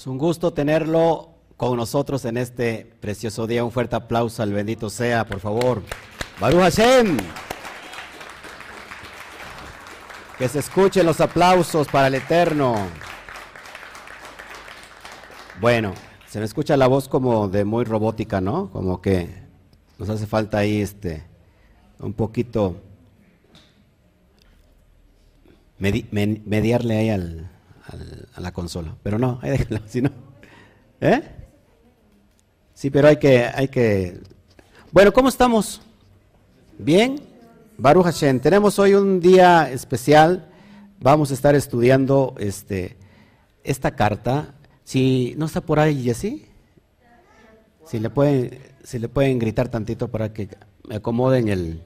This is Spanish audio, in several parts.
Es un gusto tenerlo con nosotros en este precioso día. Un fuerte aplauso al bendito sea, por favor. Baruch Hashem. Que se escuchen los aplausos para el Eterno. Bueno, se me escucha la voz como de muy robótica, ¿no? Como que nos hace falta ahí este un poquito mediarle ahí al, a la consola. Pero no, déjalo, si no. ¿Eh? Sí, pero hay que, hay que. Bueno, ¿cómo estamos? ¿Bien? Baruch Hashem, tenemos hoy un día especial. Vamos a estar estudiando este, esta carta. Si no está por ahí, Jessy, si le pueden, si le pueden gritar tantito para que me acomoden el.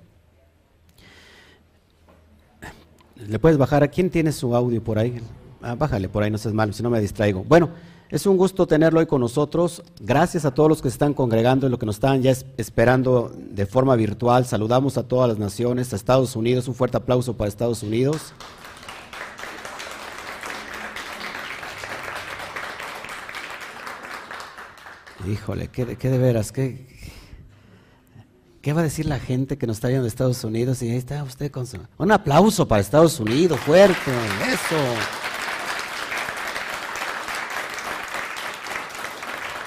¿Le puedes bajar? ¿A quién tiene su audio por ahí? Ah, bájale por ahí, no seas malo, si no me distraigo. Bueno, es un gusto tenerlo hoy con nosotros. Gracias a todos los que se están congregando y los que nos están ya esperando de forma virtual. Saludamos a todas las naciones, a Estados Unidos. Un fuerte aplauso para Estados Unidos. Híjole, qué, de veras, qué, ¿Qué va a decir la gente que nos está viendo de Estados Unidos? Y ahí está usted con su... Un aplauso para Estados Unidos, fuerte, eso.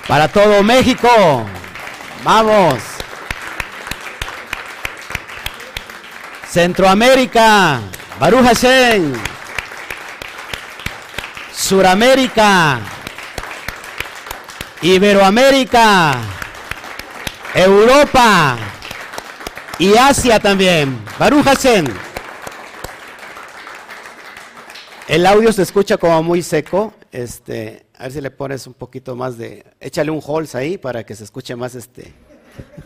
Para todo México. Vamos. Centroamérica. Baruch Hashem. Suramérica. Iberoamérica. Europa. Y Asia también. Baruch Hashem. El audio se escucha como muy seco. Este, a ver si le pones un poquito más de. Échale un holes ahí para que se escuche más este.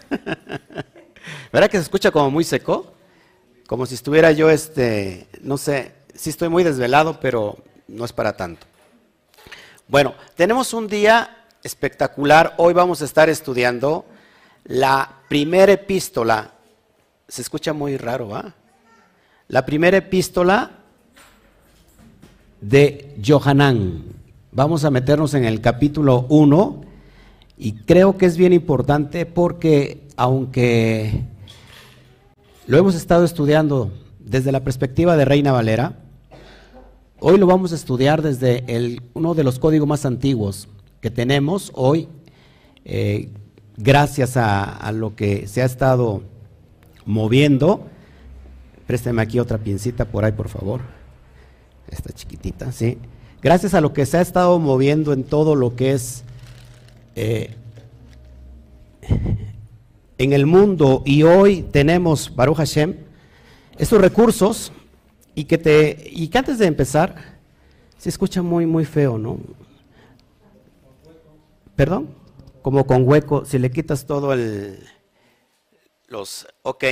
¿Verdad que se escucha como muy seco? Como si estuviera yo, este, no sé, sí estoy muy desvelado, pero no es para tanto. Bueno, tenemos un día espectacular. Hoy vamos a estar estudiando la primera epístola. Se escucha muy raro, ¿va? La primera epístola de Johanán. Vamos a meternos en el capítulo 1 y creo que es bien importante porque aunque lo hemos estado estudiando desde la perspectiva de Reina Valera, hoy lo vamos a estudiar desde uno de los códigos más antiguos que tenemos hoy, eh, gracias a, a, lo que se ha estado moviendo. Présteme aquí otra pincita por ahí, por favor. Esta chiquitita, sí gracias a lo que se ha estado moviendo en todo lo que es eh, en el mundo y hoy tenemos, Baruch Hashem, estos recursos y que, te, y que antes de empezar se escucha muy, muy feo, ¿no? ¿Perdón? Como con hueco, si le quitas todo el, los, ok,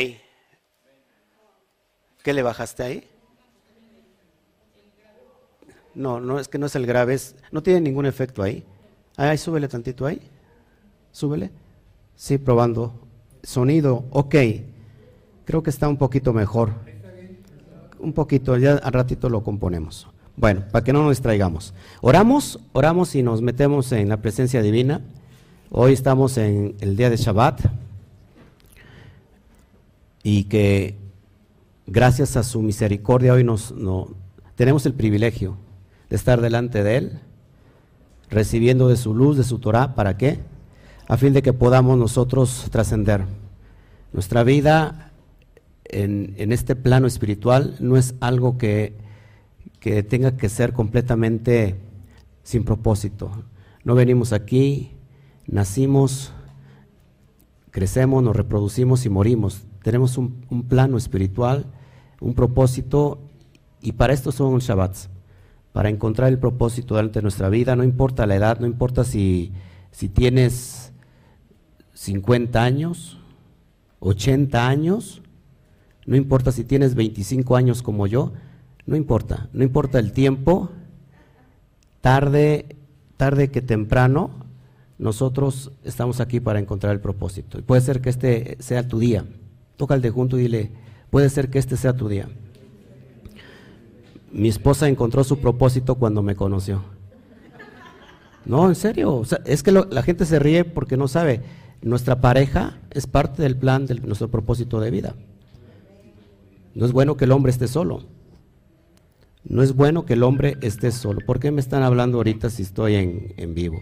¿qué le bajaste ahí? No, no, es que no es el grave, no tiene ningún efecto ahí. Ahí, súbele tantito ahí. Súbele. Sí, probando. Sonido, ok. Creo que está un poquito mejor. Un poquito, ya al ratito lo componemos. Bueno, para que no nos distraigamos. Oramos, oramos y nos metemos en la presencia divina. Hoy estamos en el día de Shabbat y que gracias a su misericordia hoy nos tenemos el privilegio de estar delante de Él, recibiendo de su luz, de su Torah, ¿para qué? A fin de que podamos nosotros trascender. Nuestra vida en, este plano espiritual no es algo que, que tenga que ser completamente sin propósito. No venimos aquí, nacimos, crecemos, nos reproducimos y morimos. Tenemos un, un plano espiritual, un propósito, y para esto son los Shabbats para encontrar el propósito delante de nuestra vida, no importa la edad, no importa si, si tienes 50 años, 80 años, no importa si tienes 25 años como yo, no importa, no importa el tiempo, tarde, tarde que temprano, nosotros estamos aquí para encontrar el propósito. Y puede ser que este sea tu día. Toca el de junto y dile, puede ser que este sea tu día. Mi esposa encontró su propósito cuando me conoció. No, en serio. es que la gente se ríe porque no sabe. Nuestra pareja es parte del plan de nuestro propósito de vida. No es bueno que el hombre esté solo. No es bueno que el hombre esté solo. ¿Por qué me están hablando ahorita si estoy en, vivo?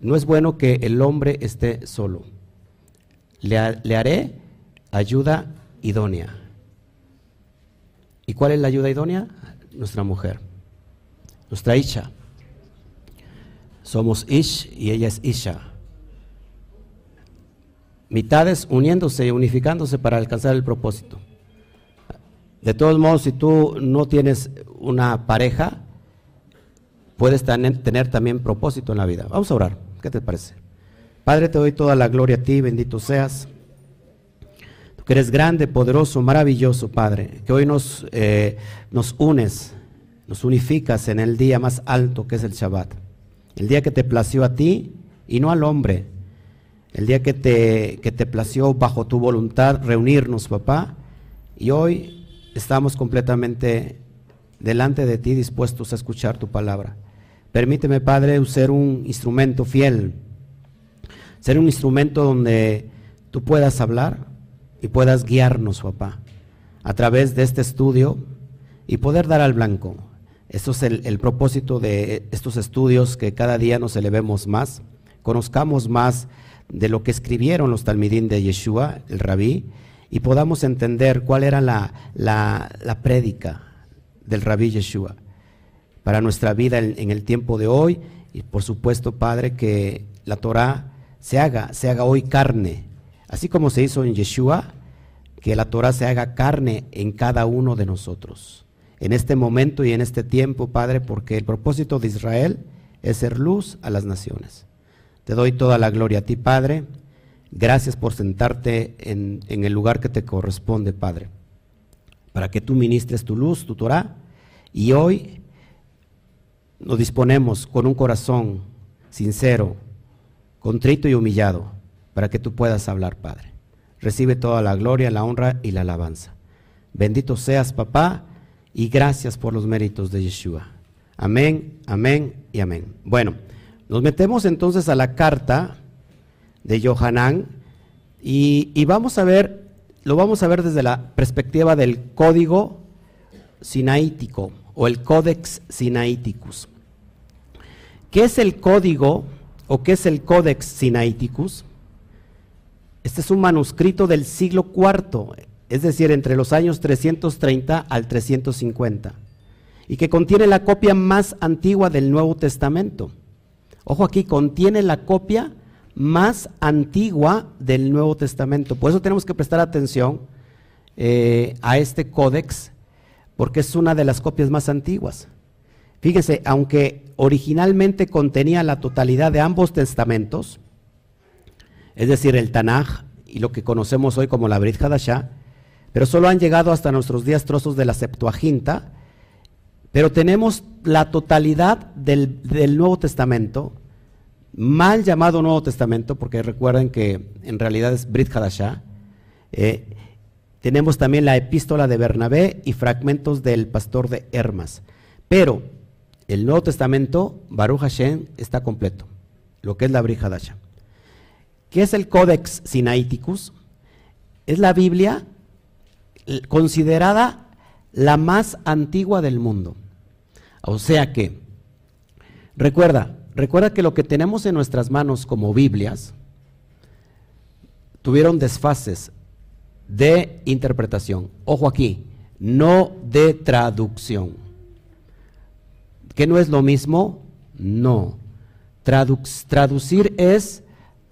No es bueno que el hombre esté solo. Le haré ayuda idónea. ¿Y cuál es la ayuda idónea? Nuestra mujer, nuestra Isha. Somos Ish y ella es Isha. Mitades uniéndose y unificándose para alcanzar el propósito. De todos modos, si tú no tienes una pareja, puedes tener también propósito en la vida. Vamos a orar. ¿Qué te parece? Padre, te doy toda la gloria a ti, bendito seas. Que eres grande, poderoso, maravilloso, Padre, que hoy nos, eh, nos unes, nos unificas en el día más alto que es el Shabbat. El día que te plació a ti y no al hombre. El día que te, que te plació bajo tu voluntad reunirnos, papá. Y hoy estamos completamente delante de ti dispuestos a escuchar tu palabra. Permíteme, Padre, ser un instrumento fiel, ser un instrumento donde tú puedas hablar y puedas guiarnos, papá, a través de este estudio y poder dar al blanco. Esto es el, propósito de estos estudios, que cada día nos elevemos más, conozcamos más de lo que escribieron los talmidín de Yeshua, el rabí, y podamos entender cuál era la, la, prédica del rabí Yeshua para nuestra vida en, el tiempo de hoy y por supuesto, Padre, que la Torah se haga, se haga hoy carne, así como se hizo en Yeshua, que la Torah se haga carne en cada uno de nosotros. En este momento y en este tiempo, Padre, porque el propósito de Israel es ser luz a las naciones. Te doy toda la gloria a ti, Padre. Gracias por sentarte en, el lugar que te corresponde, Padre, para que tú ministres tu luz, tu Torah. Y hoy nos disponemos con un corazón sincero, contrito y humillado, para que tú puedas hablar, Padre. Recibe toda la gloria, la honra y la alabanza. Bendito seas, papá, y gracias por los méritos de Yeshua. Amén, amén y amén. Bueno, nos metemos entonces a la carta de Johanán y, vamos a ver, lo vamos a ver desde la perspectiva del código sinaítico o el Codex Sinaiticus. ¿Qué es el código o qué es el Codex Sinaiticus? Este es un manuscrito del siglo IV, es decir, entre los años 330 al 350, y que contiene la copia más antigua del Nuevo Testamento. Ojo aquí, contiene la copia más antigua del Nuevo Testamento. Por eso tenemos que prestar atención eh, a este códex, porque es una de las copias más antiguas. Fíjese, aunque originalmente contenía la totalidad de ambos testamentos, es decir, el Tanaj y lo que conocemos hoy como la Brit Hadashah, pero solo han llegado hasta nuestros días trozos de la Septuaginta, pero tenemos la totalidad del, del Nuevo Testamento, mal llamado Nuevo Testamento, porque recuerden que en realidad es Brit Hadashah. Eh, tenemos también la epístola de Bernabé y fragmentos del pastor de Hermas. Pero el Nuevo Testamento, Baruch Hashem, está completo, lo que es la Brit Hadashah. ¿Qué es el Codex Sinaiticus? Es la Biblia considerada la más antigua del mundo. O sea que, recuerda, Recuerda que lo que tenemos en nuestras manos como Biblias tuvieron desfases de interpretación. Ojo aquí, no de traducción. ¿Que no es lo mismo? No. traducir es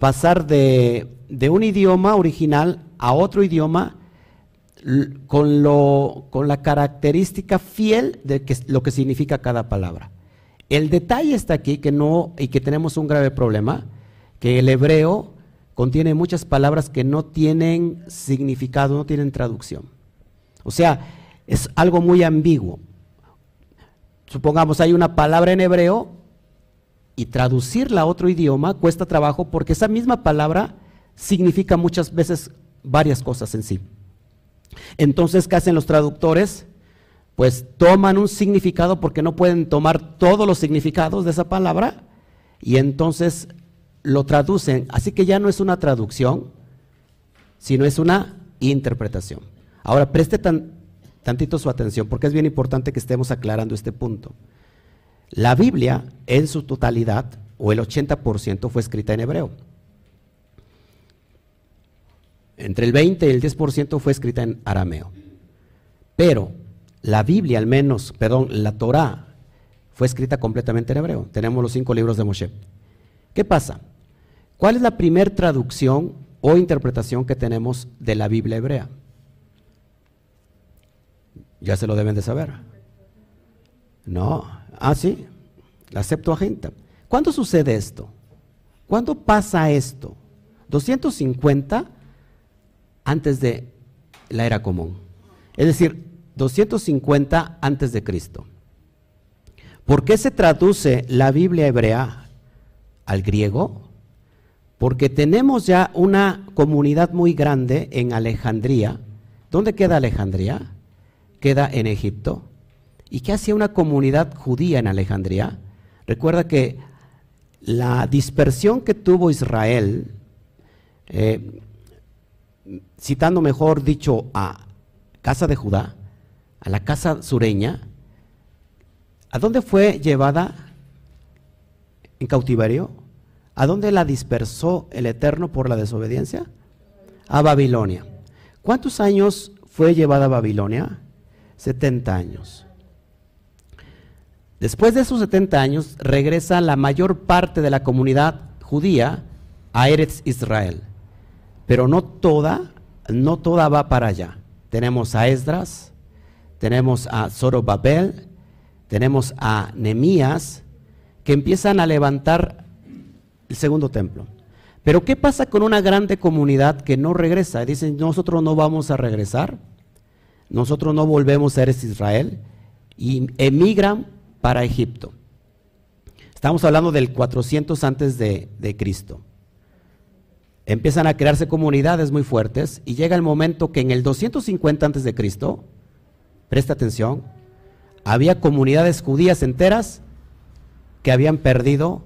pasar de, un idioma original a otro idioma con, lo, con la característica fiel de que, lo que significa cada palabra. El detalle está aquí que no, y que tenemos un grave problema, que el hebreo contiene muchas palabras que no tienen significado, no tienen traducción. O sea, es algo muy ambiguo. Supongamos hay una palabra en hebreo y traducirla a otro idioma cuesta trabajo porque esa misma palabra significa muchas veces varias cosas en sí. Entonces, ¿qué hacen los traductores? pues toman un significado porque no pueden tomar todos los significados de esa palabra y entonces lo traducen. Así que ya no es una traducción, sino es una interpretación. Ahora, preste tan, tantito su atención porque es bien importante que estemos aclarando este punto. La Biblia en su totalidad, o el 80%, fue escrita en hebreo. Entre el 20 y el 10% fue escrita en arameo. Pero la Biblia, al menos, perdón, la Torah, fue escrita completamente en hebreo. Tenemos los cinco libros de Moshe. ¿Qué pasa? ¿Cuál es la primera traducción o interpretación que tenemos de la Biblia hebrea? Ya se lo deben de saber. No. Ah, sí. La Septuaginta. ¿Cuándo sucede esto? ¿Cuándo pasa esto? 250 antes de la era común. Es decir, 250 antes de Cristo. ¿Por qué se traduce la Biblia hebrea al griego? Porque tenemos ya una comunidad muy grande en Alejandría. ¿Dónde queda Alejandría? Queda en Egipto. ¿Y qué hacía una comunidad judía en Alejandría? Recuerda que la dispersión que tuvo Israel, eh, citando mejor dicho a casa de Judá, a la casa sureña, ¿a dónde fue llevada en cautiverio? ¿A dónde la dispersó el Eterno por la desobediencia? A Babilonia. ¿Cuántos años fue llevada a Babilonia? 70 años. Después de esos 70 años regresa la mayor parte de la comunidad judía a Eretz Israel. Pero no toda, no toda va para allá. Tenemos a Esdras, tenemos a Zorobabel, tenemos a Nemías, que empiezan a levantar el segundo templo. Pero ¿qué pasa con una grande comunidad que no regresa? Dicen, nosotros no vamos a regresar, nosotros no volvemos a Eres Israel, y emigran para Egipto. Estamos hablando del 400 antes de, de Cristo. Empiezan a crearse comunidades muy fuertes y llega el momento que en el 250 antes de Cristo Presta atención. Había comunidades judías enteras que habían perdido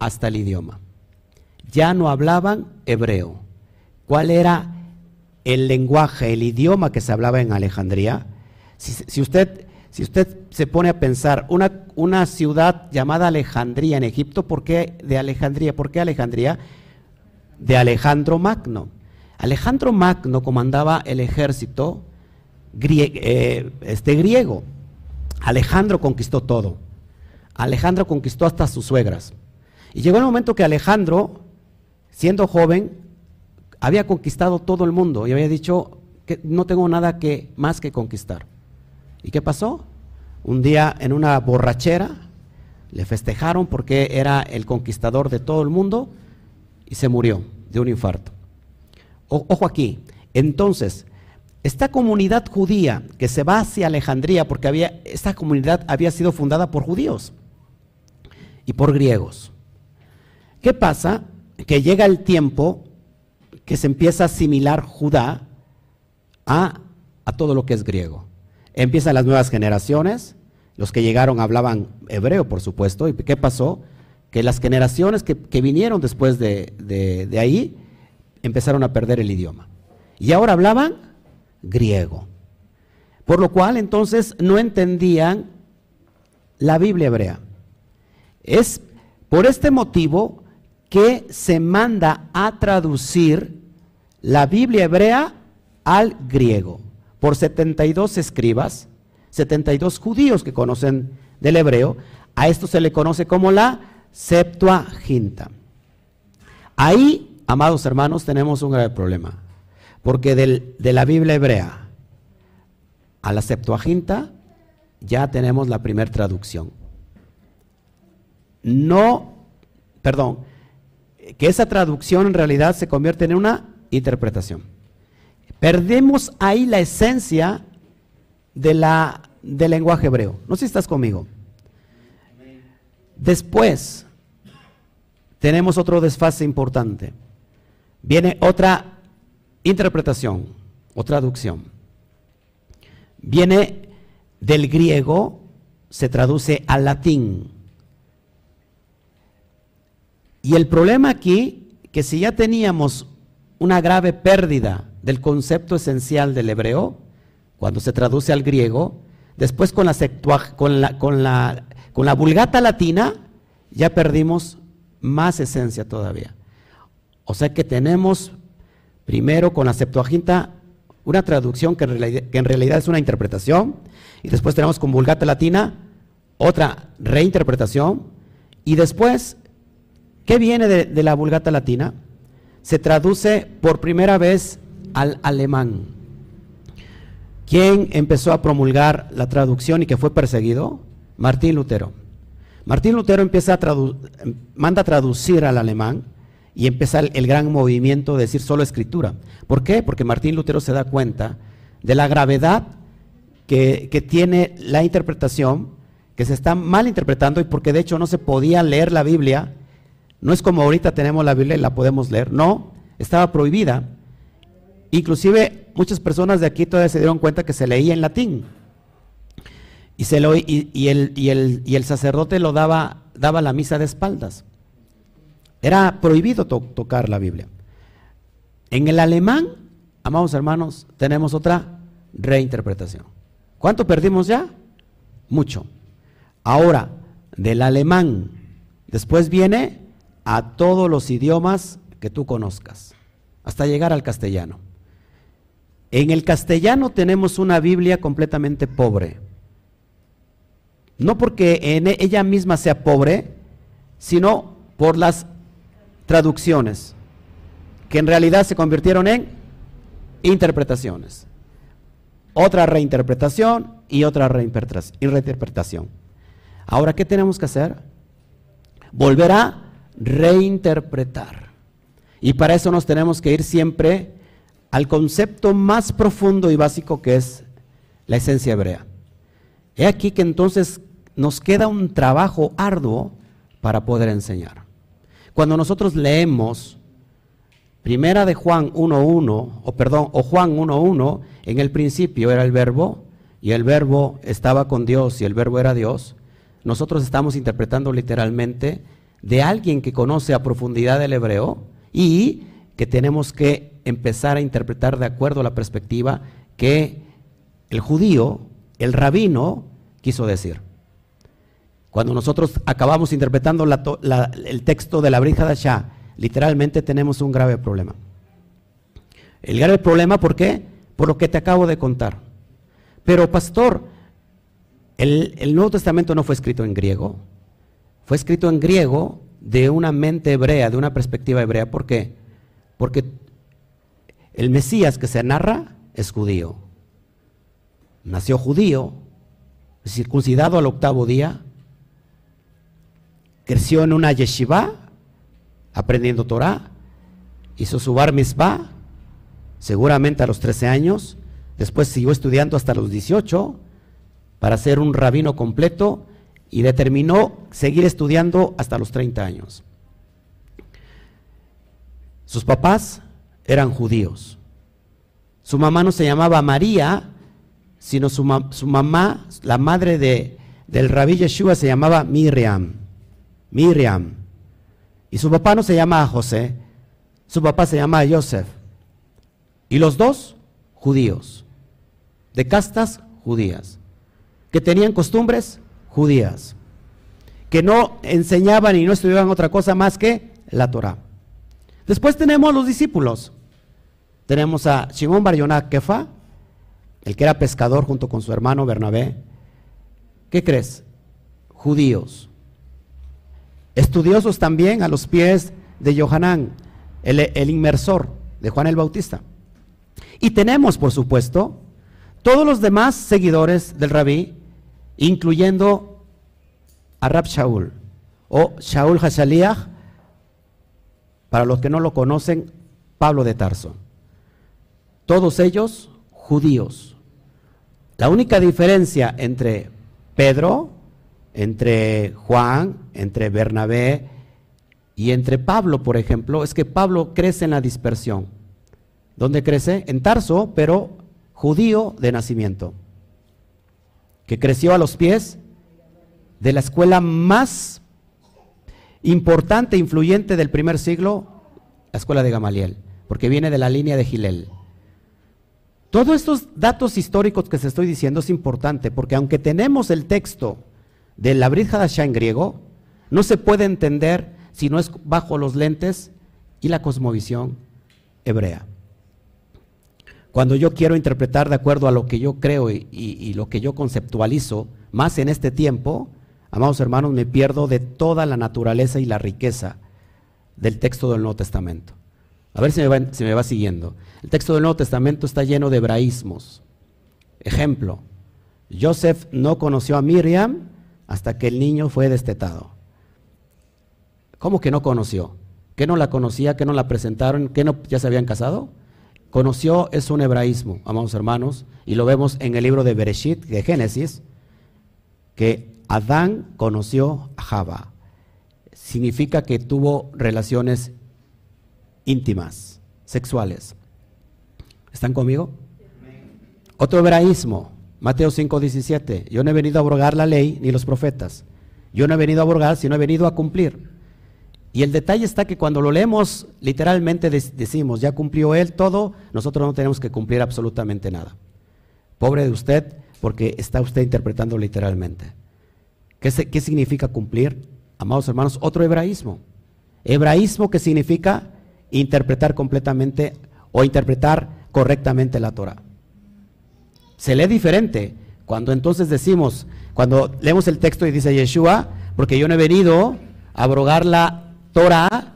hasta el idioma. Ya no hablaban hebreo. ¿Cuál era el lenguaje, el idioma que se hablaba en Alejandría? Si, usted, si usted se pone a pensar, una, una ciudad llamada Alejandría en Egipto, ¿por qué de Alejandría? ¿Por qué Alejandría? De Alejandro Magno. Alejandro Magno comandaba el ejército eh, este griego. Alejandro conquistó todo. Alejandro conquistó hasta sus suegras. Y llegó el momento que Alejandro, siendo joven, había conquistado todo el mundo y había dicho que no tengo nada que, más que conquistar. ¿Y qué pasó? Un día en una borrachera le festejaron porque era el conquistador de todo el mundo y se murió de un infarto. ojo aquí. Entonces, esta comunidad judía que se va hacia Alejandría, porque había, esta comunidad había sido fundada por judíos y por griegos. ¿Qué pasa? Que llega el tiempo que se empieza a asimilar Judá a, a todo lo que es griego. Empiezan las nuevas generaciones, los que llegaron hablaban hebreo, por supuesto, y ¿qué pasó? Que las generaciones que, vinieron después de, de ahí empezaron a perder el idioma. Y ahora hablaban griego. Por lo cual entonces no entendían la Biblia hebrea. Es por este motivo que se manda a traducir la Biblia hebrea al griego por 72 escribas, 72 judíos que conocen del hebreo. A esto se le conoce como la Septuaginta. Ahí, amados hermanos, tenemos un grave problema. Porque de la Biblia hebrea a la Septuaginta ya tenemos la primera traducción. No, perdón, que esa traducción en realidad se convierte en una interpretación. Perdemos ahí la esencia de la, del lenguaje hebreo. No sé si estás conmigo. Después tenemos otro desfase importante. Viene otra interpretación o traducción. Viene del griego se traduce al latín. Y el problema aquí, que si ya teníamos una grave pérdida del concepto esencial del hebreo, cuando se traduce al griego, después con la, con la, con la, con la vulgata latina, ya perdimos más esencia todavía. O sea que tenemos primero con la Septuaginta una traducción que en, realidad, es una interpretación, y después tenemos con Vulgata Latina otra reinterpretación, y después, ¿qué viene de, de la Vulgata Latina? Se traduce por primera vez al alemán. ¿Quién empezó a promulgar la traducción y que fue perseguido? Martín Lutero. Martín Lutero empieza a manda a traducir al alemán y empieza el, gran movimiento de decir solo escritura. ¿Por qué? Porque Martín Lutero se da cuenta de la gravedad que, que, tiene la interpretación, que se está mal interpretando y porque de hecho no se podía leer la Biblia. No es como ahorita tenemos la Biblia y la podemos leer. No, estaba prohibida. Inclusive muchas personas de aquí todavía se dieron cuenta que se leía en latín. Y, se lo, y, el, y el sacerdote lo daba, daba la misa de espaldas. Era prohibido tocar la Biblia. En el alemán, amados hermanos, tenemos otra reinterpretación. ¿Cuánto perdimos ya? Mucho. Ahora, del alemán, después viene a todos los idiomas que tú conozcas, hasta llegar al castellano. En el castellano tenemos una Biblia completamente pobre. No porque en ella misma sea pobre, sino por las traducciones, que en realidad se convirtieron en interpretaciones. Otra reinterpretación y otra reinterpretación. Ahora, ¿qué tenemos que hacer? Volver a reinterpretar. Y para eso nos tenemos que ir siempre al concepto más profundo y básico que es la esencia hebrea. He aquí que entonces nos queda un trabajo arduo para poder enseñar. Cuando nosotros leemos Primera de Juan 1.1, o perdón, o Juan 1.1, en el principio era el verbo, y el verbo estaba con Dios, y el verbo era Dios, nosotros estamos interpretando literalmente de alguien que conoce a profundidad el hebreo y que tenemos que empezar a interpretar de acuerdo a la perspectiva que el judío, el rabino, quiso decir. Cuando nosotros acabamos interpretando el texto de la Brija de Shah, literalmente tenemos un grave problema. El grave problema, ¿por qué? Por lo que te acabo de contar. Pero, pastor, el, el Nuevo Testamento no fue escrito en griego, fue escrito en griego de una mente hebrea, de una perspectiva hebrea. ¿Por qué? Porque el Mesías que se narra es judío. Nació judío, circuncidado al octavo día, creció en una yeshiva aprendiendo Torah, hizo su bar mitzvah, seguramente a los 13 años, después siguió estudiando hasta los 18 para ser un rabino completo y determinó seguir estudiando hasta los 30 años. Sus papás eran judíos. Su mamá no se llamaba María, sino su, mamá, la madre de, del rabí Yeshua, se llamaba Miriam. Miriam. Y su papá no se llama José, su papá se llama Joseph. Y los dos, judíos, de castas judías, que tenían costumbres judías, que no enseñaban y no estudiaban otra cosa más que la Torah. Después tenemos los discípulos. Tenemos a Shimon Bar Kefa, el que era pescador junto con su hermano Bernabé. ¿Qué crees? Judíos. Estudiosos también a los pies de Johanán, el, inmersor de Juan el Bautista. Y tenemos, por supuesto, todos los demás seguidores del rabí, incluyendo a Rab Shaul o Shaul Hashaliah, para los que no lo conocen, Pablo de Tarso. Todos ellos judíos. La única diferencia entre Pedro, entre Juan, entre Bernabé y entre Pablo, por ejemplo, es que Pablo crece en la dispersión. ¿Dónde crece? En Tarso, pero judío de nacimiento. que creció a los pies de la escuela más importante influyente del primer siglo, la escuela de Gamaliel, porque viene de la línea de Gilel. Todos estos datos históricos que se estoy diciendo es importante, porque aunque tenemos el texto de la Hadashah en griego, no se puede entender si no es bajo los lentes y la cosmovisión hebrea. Cuando yo quiero interpretar de acuerdo a lo que yo creo y lo que yo conceptualizo, más en este tiempo, Amados hermanos, me pierdo de toda la naturaleza y la riqueza del texto del Nuevo Testamento. A ver si me, va, me va siguiendo. El texto del Nuevo Testamento está lleno de hebraísmos. Ejemplo, Joseph no conoció a Miriam hasta que el niño fue destetado. ¿Cómo que no conoció? ¿Que no la conocía? ¿Que no la presentaron? ¿Que no ya se habían casado? Conoció es un hebraísmo, amados hermanos, y lo vemos en el libro de Bereshit, de Génesis, que Adán conoció a Java. Significa que tuvo relaciones íntimas, sexuales. ¿Están conmigo? Otro hebraísmo, Mateo 5:17. Yo no he venido a abrogar la ley ni los profetas. Yo no he venido a abrogar, sino he venido a cumplir. Y el detalle está que cuando lo leemos, literalmente decimos, ya cumplió él todo, nosotros no tenemos que cumplir absolutamente nada. Pobre de usted, porque está usted interpretando literalmente. ¿Qué, significa cumplir? Amados hermanos, otro hebraísmo. Hebraísmo que significa interpretar completamente o interpretar correctamente la Torah. Se lee diferente cuando entonces decimos, cuando leemos el texto y dice Yeshua, porque yo no he venido a abrogar la Torah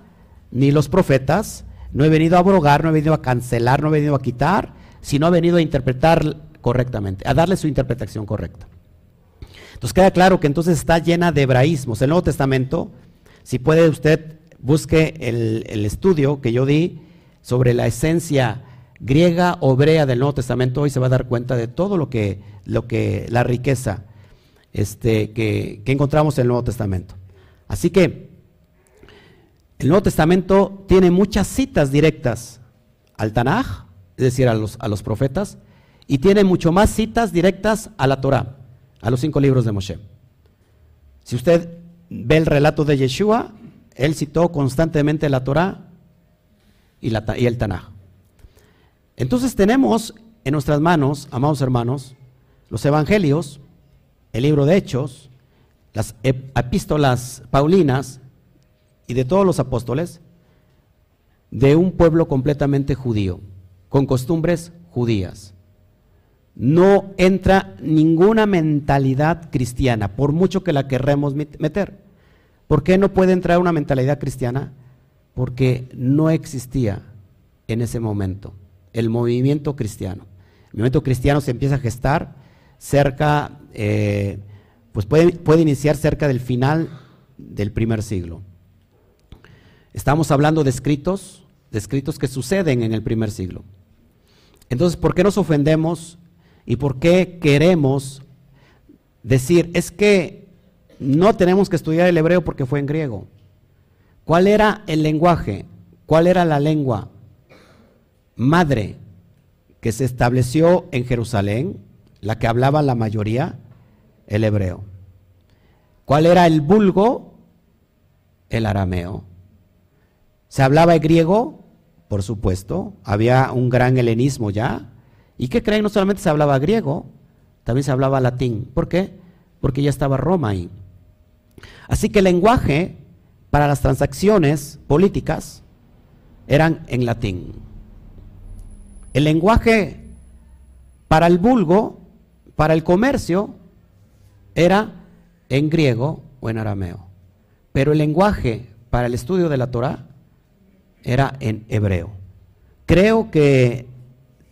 ni los profetas, no he venido a abrogar, no he venido a cancelar, no he venido a quitar, sino he venido a interpretar correctamente, a darle su interpretación correcta. Entonces queda claro que entonces está llena de hebraísmos. El Nuevo Testamento, si puede usted, busque el, estudio que yo di sobre la esencia griega o hebrea del Nuevo Testamento, hoy se va a dar cuenta de todo lo que, lo que la riqueza este, que, encontramos en el Nuevo Testamento. Así que el Nuevo Testamento tiene muchas citas directas al Tanaj, es decir, a los, a los profetas, y tiene mucho más citas directas a la Torah a los cinco libros de Moshe. Si usted ve el relato de Yeshua, él citó constantemente la Torah y, el Tanaj. Entonces tenemos en nuestras manos, amados hermanos, los evangelios, el libro de Hechos, las epístolas paulinas y de todos los apóstoles, de un pueblo completamente judío, con costumbres judías no entra ninguna mentalidad cristiana, por mucho que la querremos meter. ¿Por qué no puede entrar una mentalidad cristiana? Porque no existía en ese momento el movimiento cristiano. El movimiento cristiano se empieza a gestar cerca, eh, pues puede, puede iniciar cerca del final del primer siglo. Estamos hablando de escritos, de escritos que suceden en el primer siglo. Entonces, ¿por qué nos ofendemos ¿Y por qué queremos decir, es que no tenemos que estudiar el hebreo porque fue en griego? ¿Cuál era el lenguaje? ¿Cuál era la lengua madre que se estableció en Jerusalén, la que hablaba la mayoría? El hebreo. ¿Cuál era el vulgo? El arameo. ¿Se hablaba el griego? Por supuesto, había un gran helenismo ya, ¿Y qué creen? No solamente se hablaba griego, también se hablaba latín. ¿Por qué? Porque ya estaba Roma ahí. Así que el lenguaje para las transacciones políticas eran en latín. El lenguaje para el vulgo, para el comercio, era en griego o en arameo. Pero el lenguaje para el estudio de la Torah era en hebreo. Creo que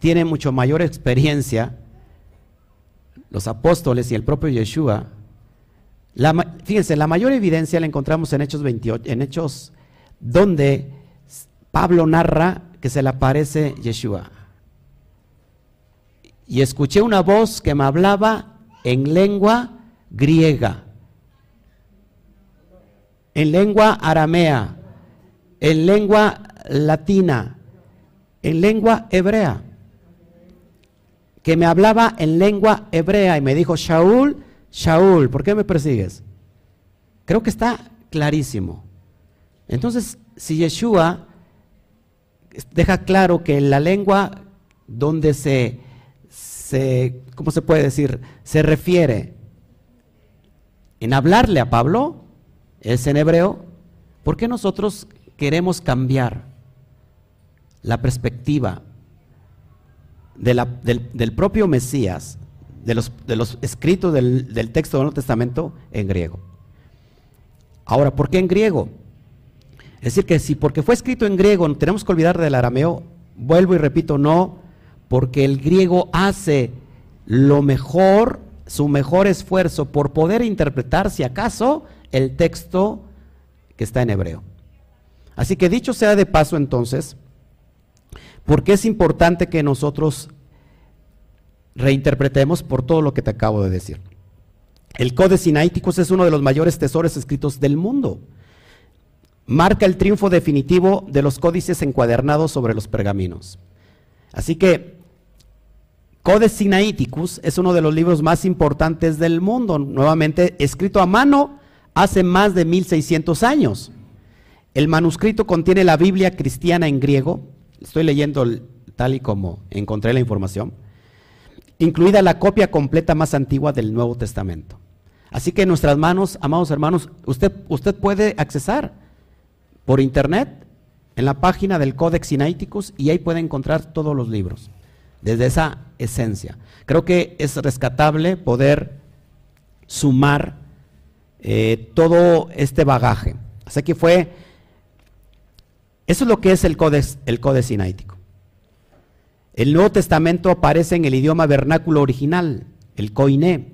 tiene mucho mayor experiencia, los apóstoles y el propio Yeshua, fíjense, la mayor evidencia la encontramos en Hechos 28, en Hechos donde Pablo narra que se le aparece Yeshua. Y escuché una voz que me hablaba en lengua griega, en lengua aramea, en lengua latina, en lengua hebrea. Que me hablaba en lengua hebrea y me dijo, Shaul, Shaul, ¿por qué me persigues? Creo que está clarísimo. Entonces, si Yeshua deja claro que la lengua donde se, se, ¿cómo se puede decir? Se refiere en hablarle a Pablo, es en hebreo, ¿por qué nosotros queremos cambiar la perspectiva del, propio Mesías, de los, de los escritos del, del texto del Nuevo Testamento en griego? Ahora, ¿por qué en griego? Es decir, que si porque fue escrito en griego tenemos que olvidar del arameo, vuelvo y repito, no, porque el griego hace lo mejor, su mejor esfuerzo por poder interpretar, si acaso, el texto que está en hebreo. Así que dicho sea de paso entonces, ¿por qué es importante que nosotros reinterpretemos por todo lo que te acabo de decir? El Codex Sinaiticus es uno de los mayores tesoros escritos del mundo. Marca el triunfo definitivo de los códices encuadernados sobre los pergaminos. Así que Codex Sinaiticus es uno de los libros más importantes del mundo, nuevamente escrito a mano hace más de 1600 años. El manuscrito contiene la Biblia cristiana en griego, estoy leyendo tal y como encontré la información, incluida la copia completa más antigua del Nuevo Testamento. Así que en nuestras manos, amados hermanos, usted, usted puede accesar por internet en la página del Codex Sinaiticus y ahí puede encontrar todos los libros, desde esa esencia. Creo que es rescatable poder sumar eh, todo este bagaje. Así que fue, eso es lo que es el Codex, el Sinaítico. El Nuevo Testamento aparece en el idioma vernáculo original, el Koiné,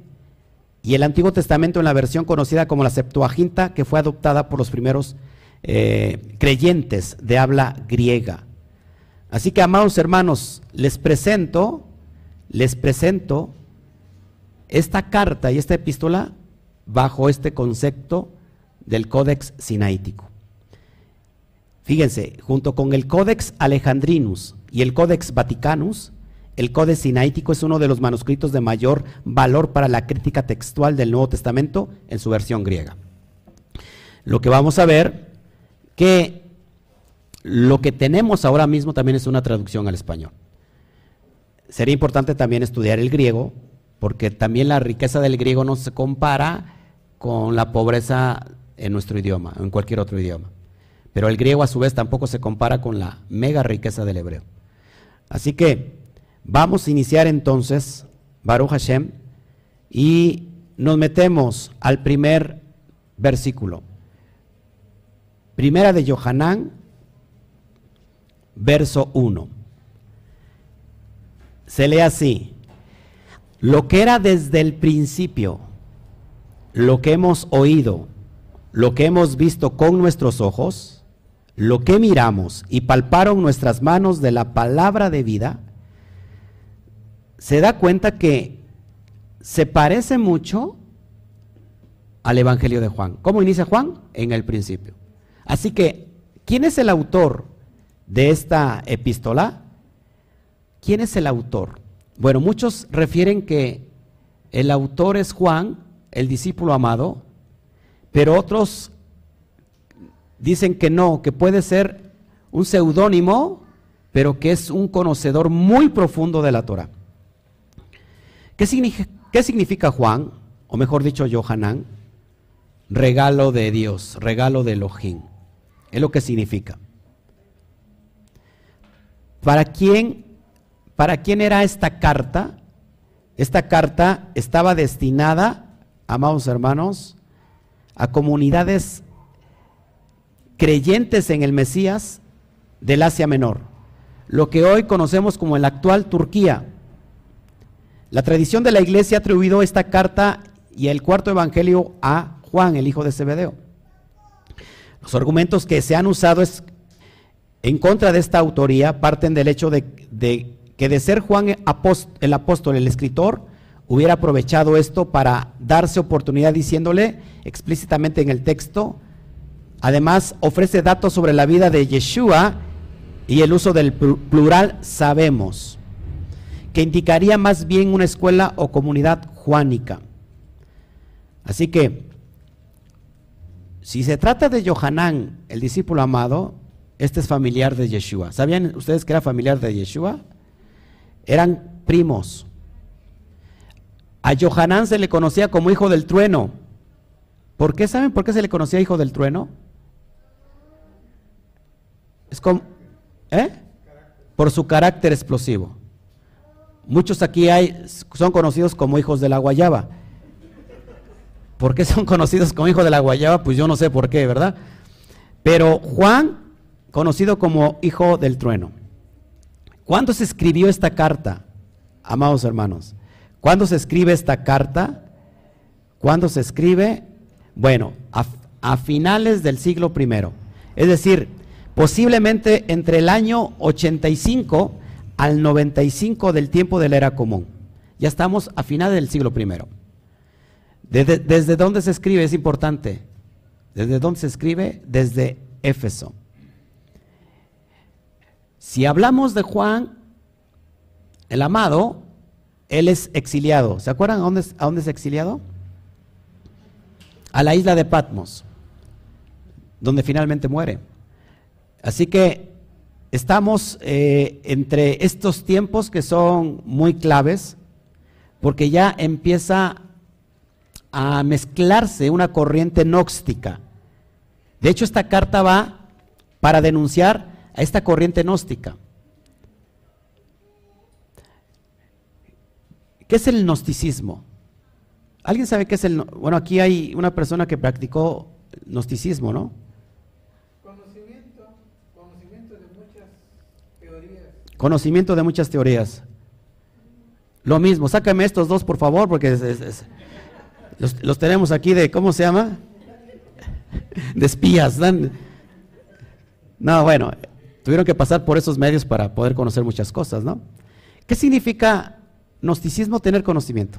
y el Antiguo Testamento en la versión conocida como la Septuaginta, que fue adoptada por los primeros eh, creyentes de habla griega. Así que, amados hermanos, les presento, les presento esta carta y esta epístola bajo este concepto del Códex Sinaítico. Fíjense, junto con el Códex Alejandrinus y el Códex Vaticanus, el Códex Sinaítico es uno de los manuscritos de mayor valor para la crítica textual del Nuevo Testamento en su versión griega. Lo que vamos a ver que lo que tenemos ahora mismo también es una traducción al español. Sería importante también estudiar el griego, porque también la riqueza del griego no se compara con la pobreza en nuestro idioma, en cualquier otro idioma. Pero el griego a su vez tampoco se compara con la mega riqueza del hebreo. Así que Vamos a iniciar entonces, Baruch Hashem, y nos metemos al primer versículo. Primera de Yohanan, verso 1. Se lee así, lo que era desde el principio, lo que hemos oído, lo que hemos visto con nuestros ojos, lo que miramos y palparon nuestras manos de la palabra de vida, se da cuenta que se parece mucho al Evangelio de Juan. ¿Cómo inicia Juan? En el principio. Así que, ¿quién es el autor de esta epístola? ¿Quién es el autor? Bueno, muchos refieren que el autor es Juan, el discípulo amado, pero otros dicen que no, que puede ser un seudónimo, pero que es un conocedor muy profundo de la Torah. ¿Qué significa, Juan? O mejor dicho, Johanán? Regalo de Dios, regalo de Elohim. Es lo que significa. ¿Para quién, ¿Para quién era esta carta? Esta carta estaba destinada, amados hermanos, a comunidades creyentes en el Mesías del Asia Menor, lo que hoy conocemos como el actual Turquía. La tradición de la iglesia ha atribuido esta carta y el cuarto evangelio a Juan, el hijo de Zebedeo. Los argumentos que se han usado en contra de esta autoría parten del hecho de, que de ser Juan el apóstol, el escritor, hubiera aprovechado esto para darse oportunidad diciéndole explícitamente en el texto. Además, ofrece datos sobre la vida de Yeshua y el uso del plural sabemos que indicaría más bien una escuela o comunidad juánica. Así que, si se trata de Johanán, el discípulo amado, este es familiar de Yeshua. ¿Sabían ustedes que era familiar de Yeshua? Eran primos. A Johanán se le conocía como hijo del trueno. ¿Por qué saben por qué se le conocía hijo del trueno? Es como, ¿eh? Por su carácter explosivo. Muchos aquí hay, son conocidos como hijos de la guayaba. ¿Por qué son conocidos como hijos de la guayaba? Pues yo no sé por qué, ¿verdad? Pero Juan, conocido como hijo del trueno. ¿Cuándo se escribió esta carta, amados hermanos? ¿Cuándo se escribe esta carta? ¿Cuándo se escribe? Bueno, a, a finales del siglo primero. Es decir, posiblemente entre el año 85 al 95 del tiempo de la era común. Ya estamos a finales del siglo primero. Desde, ¿Desde dónde se escribe? Es importante. ¿Desde dónde se escribe? Desde Éfeso. Si hablamos de Juan, el amado, él es exiliado. ¿Se acuerdan a dónde, a dónde es exiliado? A la isla de Patmos, donde finalmente muere. Así que estamos eh, entre estos tiempos que son muy claves, porque ya empieza a mezclarse una corriente gnóstica. De hecho, esta carta va para denunciar a esta corriente gnóstica. ¿Qué es el gnosticismo? ¿Alguien sabe qué es el... Bueno, aquí hay una persona que practicó gnosticismo, ¿no? Conocimiento de muchas teorías. Lo mismo, sácame estos dos, por favor, porque los, tenemos aquí de, ¿cómo se llama? De espías. No, bueno, tuvieron que pasar por esos medios para poder conocer muchas cosas, ¿no? ¿Qué significa gnosticismo? Tener conocimiento.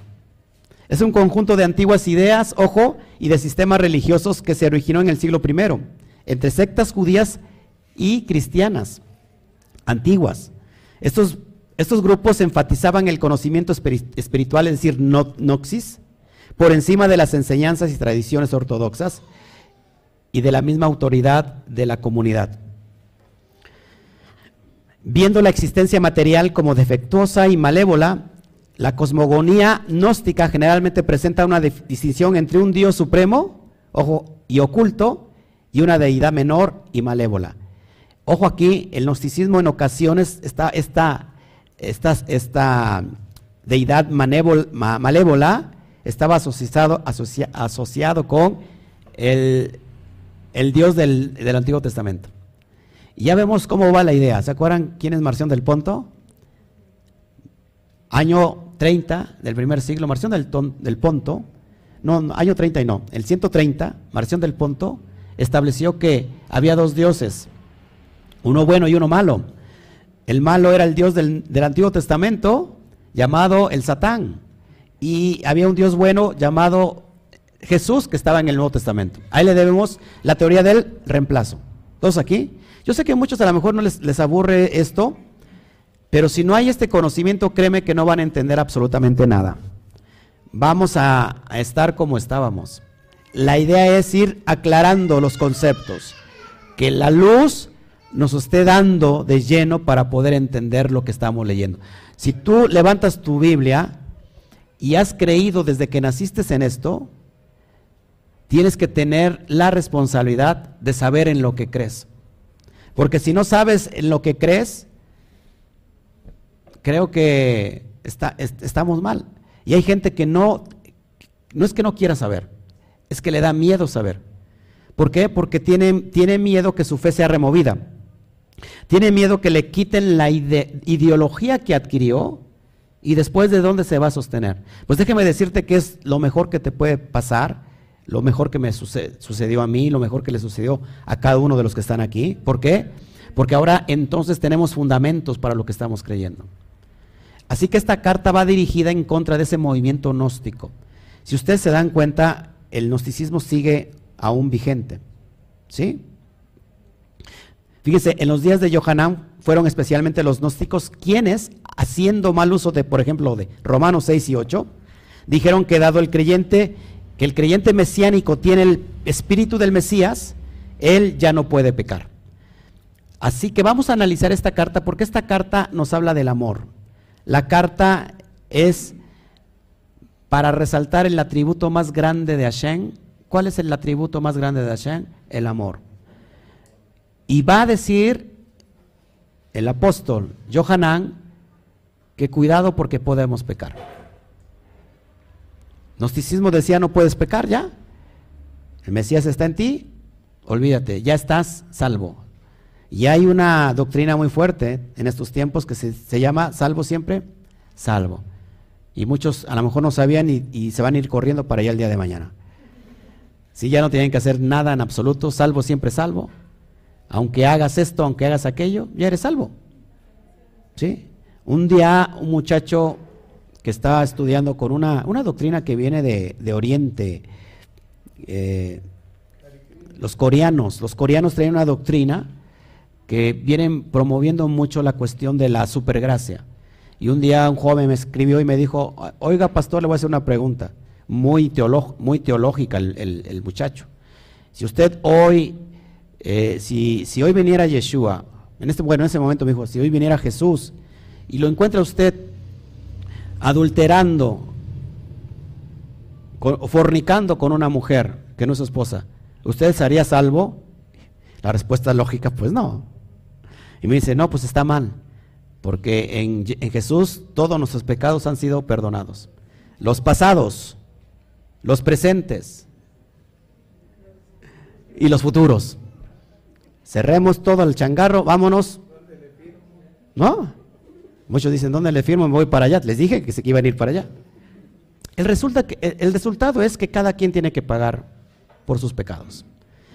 Es un conjunto de antiguas ideas, ojo, y de sistemas religiosos que se originó en el siglo I, entre sectas judías y cristianas, antiguas. Estos, grupos enfatizaban el conocimiento espiritual, es decir, noxis, por encima de las enseñanzas y tradiciones ortodoxas y de la misma autoridad de la comunidad. Viendo la existencia material como defectuosa y malévola, la cosmogonía gnóstica generalmente presenta una distinción entre un Dios supremo, ojo, y oculto, y una deidad menor y malévola. Ojo aquí, el gnosticismo en ocasiones está esta, deidad malévola estaba asociado, asociado con el, Dios del, Antiguo Testamento. Y ya vemos cómo va la idea. ¿Se acuerdan quién es Marción del Ponto? Año 30 del primer siglo, Marción del, del Ponto, no, año 30 y no, el 130, Marción del Ponto estableció que había dos dioses, uno bueno y uno malo. El malo era el Dios del, Antiguo Testamento, llamado el Satán. Y había un Dios bueno llamado Jesús, que estaba en el Nuevo Testamento. Ahí le debemos la teoría del reemplazo. ¿Todos aquí? Yo sé que a muchos a lo mejor no les, aburre esto, pero si no hay este conocimiento, créeme que no van a entender absolutamente nada. Vamos a estar como estábamos. La idea es ir aclarando los conceptos. Que la luz nos esté dando de lleno para poder entender lo que estamos leyendo. Si tú levantas tu Biblia y has creído desde que naciste en esto, tienes que tener la responsabilidad de saber en lo que crees. Porque si no sabes en lo que crees, creo que está, estamos mal. Y hay gente que no, no es que no quiera saber, es que le da miedo saber. ¿Por qué? Porque tiene, tiene miedo que su fe sea removida. Tiene miedo que le quiten la ideología que adquirió y después de dónde se va a sostener. Pues déjeme decirte que es lo mejor que te puede pasar, lo mejor que me sucedió a mí, lo mejor que le sucedió a cada uno de los que están aquí. ¿Por qué? Porque ahora entonces tenemos fundamentos para lo que estamos creyendo. Así que esta carta va dirigida en contra de ese movimiento gnóstico. Si ustedes se dan cuenta, el gnosticismo sigue aún vigente. ¿Sí? Fíjese, en los días de Johanán fueron especialmente los gnósticos quienes, haciendo mal uso de, por ejemplo, de Romanos 6 y 8, dijeron que dado el creyente, que el creyente mesiánico tiene el espíritu del Mesías, él ya no puede pecar. Así que vamos a analizar esta carta porque esta carta nos habla del amor. La carta es para resaltar el atributo más grande de Hashem. ¿Cuál es el atributo más grande de Hashem? El amor. Y va a decir el apóstol Johanán que cuidado porque podemos pecar. Gnosticismo decía no puedes pecar ya. El Mesías está en ti, olvídate, ya estás salvo. Y hay una doctrina muy fuerte en estos tiempos que se, llama salvo siempre, salvo. Y muchos a lo mejor no sabían y, y, se van a ir corriendo para allá el día de mañana. Si ya no tienen que hacer nada en absoluto, salvo siempre salvo. Aunque hagas esto, aunque hagas aquello, ya eres salvo. ¿Sí? Un día un muchacho que estaba estudiando con una, una doctrina que viene de, de Oriente, eh, los coreanos, los coreanos traen una doctrina que vienen promoviendo mucho la cuestión de la supergracia. Y un día un joven me escribió y me dijo, oiga pastor, le voy a hacer una pregunta, muy, muy teológica el, muchacho. Si usted hoy, eh, si, hoy viniera Yeshua, en este, bueno, en ese momento me dijo, si hoy viniera Jesús y lo encuentra usted adulterando, fornicando con una mujer que no es su esposa, ¿usted sería salvo? La respuesta lógica, pues no. Y me dice, no, pues está mal, porque en, Jesús todos nuestros pecados han sido perdonados. Los pasados, los presentes y los futuros. Cerremos todo el changarro, vámonos. ¿No? Muchos dicen, ¿dónde le firmo? Me voy para allá. Les dije que se iban a ir para allá. El, resulta el resultado es que cada quien tiene que pagar por sus pecados.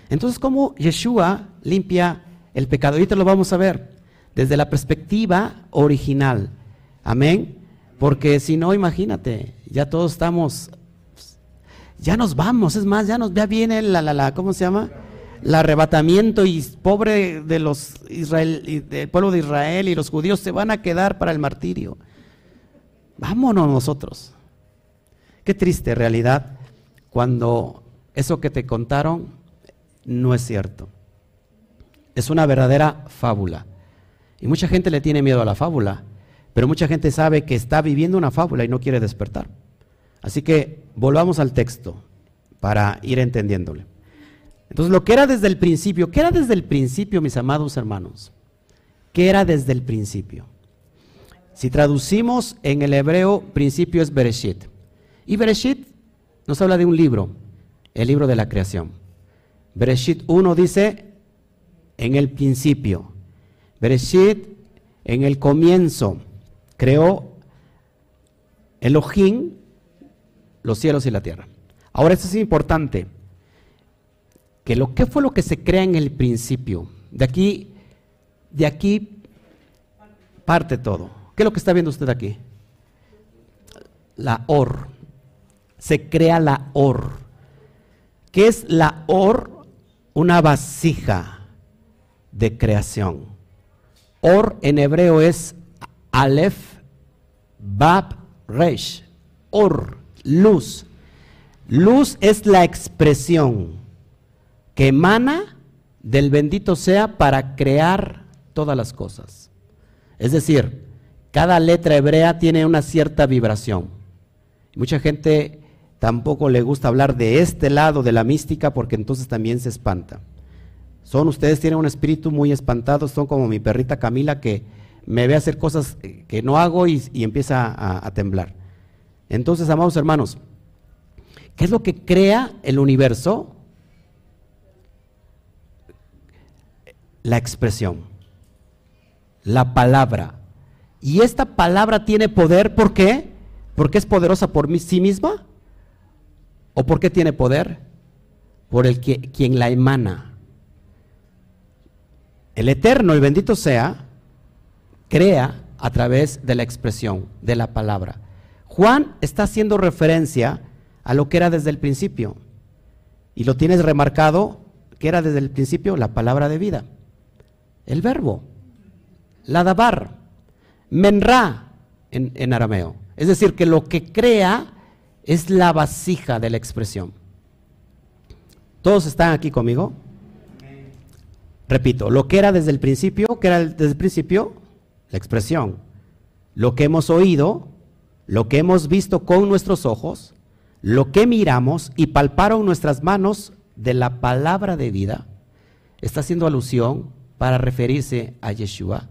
Entonces, ¿cómo Yeshua limpia el pecado. Ahorita lo vamos a ver desde la perspectiva original. Amén. Porque si no, imagínate, ya todos estamos, ya nos vamos, es más, ya nos ya viene la, la, la ¿cómo se llama? El arrebatamiento y pobre de los Israel, del pueblo de Israel y los judíos se van a quedar para el martirio. Vámonos nosotros. Qué triste realidad cuando eso que te contaron no es cierto. Es una verdadera fábula. Y mucha gente le tiene miedo a la fábula, pero mucha gente sabe que está viviendo una fábula y no quiere despertar. Así que volvamos al texto para ir entendiéndole. Entonces, lo que era desde el principio, ¿qué era desde el principio, mis amados hermanos? ¿Qué era desde el principio? Si traducimos en el hebreo, principio es Bereshit. Y Bereshit nos habla de un libro, el libro de la creación. Bereshit 1 dice, en el principio. Bereshit, en el comienzo, creó Elohim los cielos y la tierra. Ahora esto es importante, que lo que fue lo que se crea en el principio. De aquí, de aquí parte todo. ¿Qué es lo que está viendo usted aquí? La or. Se crea la or. ¿Qué es la or? Una vasija de creación. Or en hebreo es Aleph, Bab, Resh. Or, luz. Luz es la expresión que emana del bendito sea para crear todas las cosas. Es decir, cada letra hebrea tiene una cierta vibración. Mucha gente tampoco le gusta hablar de este lado de la mística porque entonces también se espanta. Son ustedes tienen un espíritu muy espantado, son como mi perrita Camila que me ve hacer cosas que no hago y, empieza a, a temblar. Entonces, amados hermanos, ¿qué es lo que crea el universo? La expresión, la palabra. Y esta palabra tiene poder, ¿por qué? ¿Porque es poderosa por sí misma? ¿O por qué tiene poder? Por el que quien la emana. El eterno, el bendito sea, crea a través de la expresión, de la palabra. Juan está haciendo referencia a lo que era desde el principio. Y lo tienes remarcado, que era desde el principio la palabra de vida. El verbo. Ladabar. Menra en, en arameo. Es decir, que lo que crea es la vasija de la expresión. ¿Todos están aquí conmigo? Repito, lo que era desde el principio, que era desde el principio, la expresión. Lo que hemos oído, lo que hemos visto con nuestros ojos, lo que miramos y palparon nuestras manos de la palabra de vida, está haciendo alusión para referirse a Yeshua.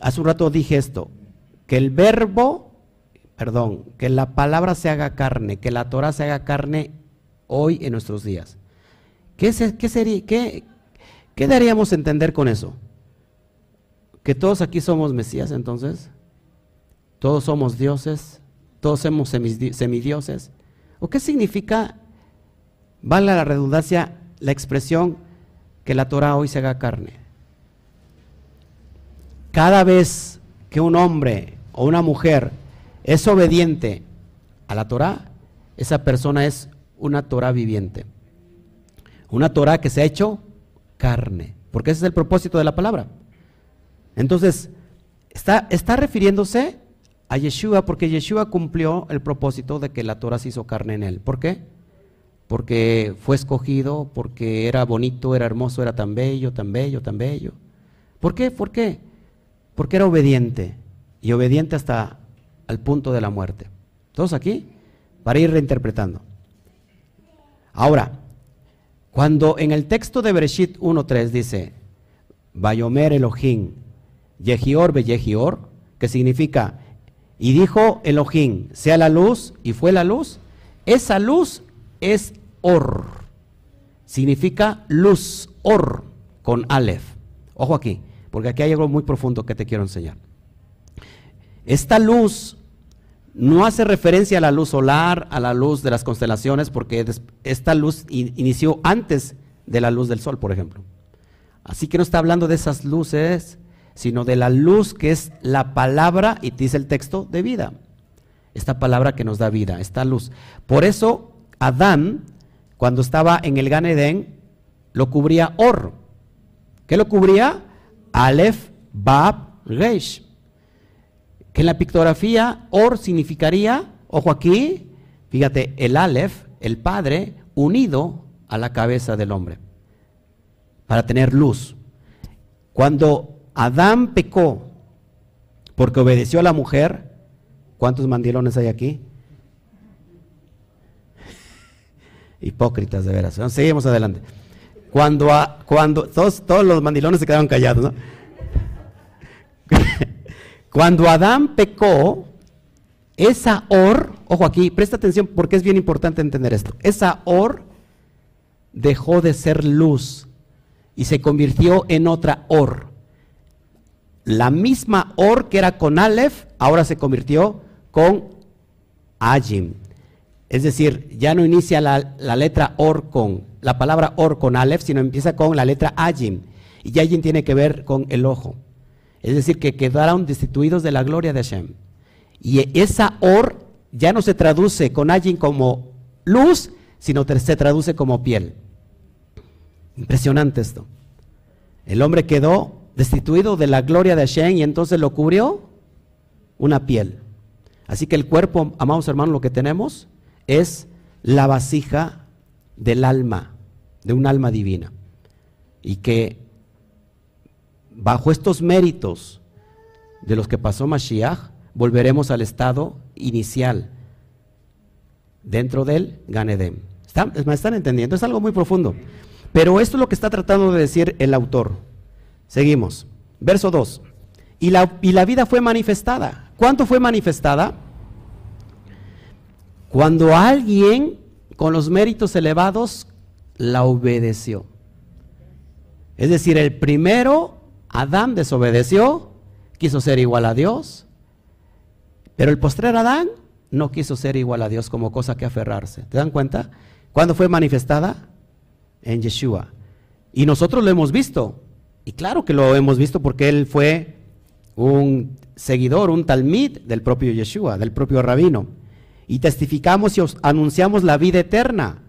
Hace un rato dije esto, que el verbo, perdón, que la palabra se haga carne, que la Torah se haga carne hoy en nuestros días. ¿Qué, sería, qué, daríamos a entender con eso? ¿Que todos aquí somos Mesías entonces? ¿Todos somos dioses? ¿Todos somos semidioses? ¿O qué significa, vale la redundancia, la expresión que la Torah hoy se haga carne? Cada vez que un hombre o una mujer es obediente a la Torah, esa persona es una Torah viviente. Una Torah que se ha hecho carne, porque ese es el propósito de la palabra. Entonces, está, refiriéndose a Yeshua porque Yeshua cumplió el propósito de que la Torah se hizo carne en él. ¿Por qué? Porque fue escogido, porque era bonito, era hermoso, era tan bello, tan bello, tan bello. ¿Por qué? ¿Por qué? Porque era obediente y obediente hasta el punto de la muerte. ¿Todos aquí? Para ir reinterpretando. Ahora, cuando en el texto de Bereshit 1.3 dice, Bayomer Elohim, Yehior be Yehior, que significa, y dijo Elohim, sea la luz, y fue la luz, esa luz es Or, significa luz, Or, con Aleph. Ojo aquí, porque aquí hay algo muy profundo que te quiero enseñar. Esta luz no hace referencia a la luz solar, a la luz de las constelaciones, porque esta luz inició antes de la luz del sol, por ejemplo. Así que no está hablando de esas luces, sino de la luz que es la palabra, y dice el texto, de vida. Esta palabra que nos da vida, esta luz. Por eso Adán, cuando estaba en el Gan Edén, lo cubría Or. ¿Qué lo cubría? Aleph, Bab, Reish que en la pictografía Or significaría, ojo aquí, fíjate, el Aleph, el Padre, unido a la cabeza del hombre, para tener luz. Cuando Adán pecó porque obedeció a la mujer, ¿cuántos mandilones hay aquí? Hipócritas de veras. Seguimos adelante. Cuando, cuando todos, todos los mandilones se quedaron callados, ¿no? Cuando Adán pecó, esa or, ojo aquí, presta atención porque es bien importante entender esto. Esa or dejó de ser luz y se convirtió en otra or. La misma or que era con Aleph, ahora se convirtió con Ajim. Es decir, ya no inicia la, letra or con, la palabra or con Aleph, sino empieza con la letra Ajim. Y Ajim tiene que ver con el ojo. Es decir, que quedaron destituidos de la gloria de Hashem. Y esa or ya no se traduce con alguien como luz, sino se traduce como piel. Impresionante esto. El hombre quedó destituido de la gloria de Hashem y entonces lo cubrió una piel. Así que el cuerpo, amados hermanos, lo que tenemos es la vasija del alma, de un alma divina. Y que bajo estos méritos de los que pasó Mashiach, volveremos al estado inicial dentro del Ganedem. ¿Me están entendiendo? Es algo muy profundo. Pero esto es lo que está tratando de decir el autor. Seguimos. Verso 2. Y la, y la vida fue manifestada. ¿Cuánto fue manifestada? Cuando alguien con los méritos elevados la obedeció. Es decir, el primero Adán desobedeció, quiso ser igual a Dios, pero el postrer Adán no quiso ser igual a Dios como cosa que aferrarse. ¿Te dan cuenta? ¿Cuándo fue manifestada? En Yeshua. Y nosotros lo hemos visto. Y claro que lo hemos visto porque él fue un seguidor, un talmid del propio Yeshua, del propio rabino. Y testificamos y os anunciamos la vida eterna,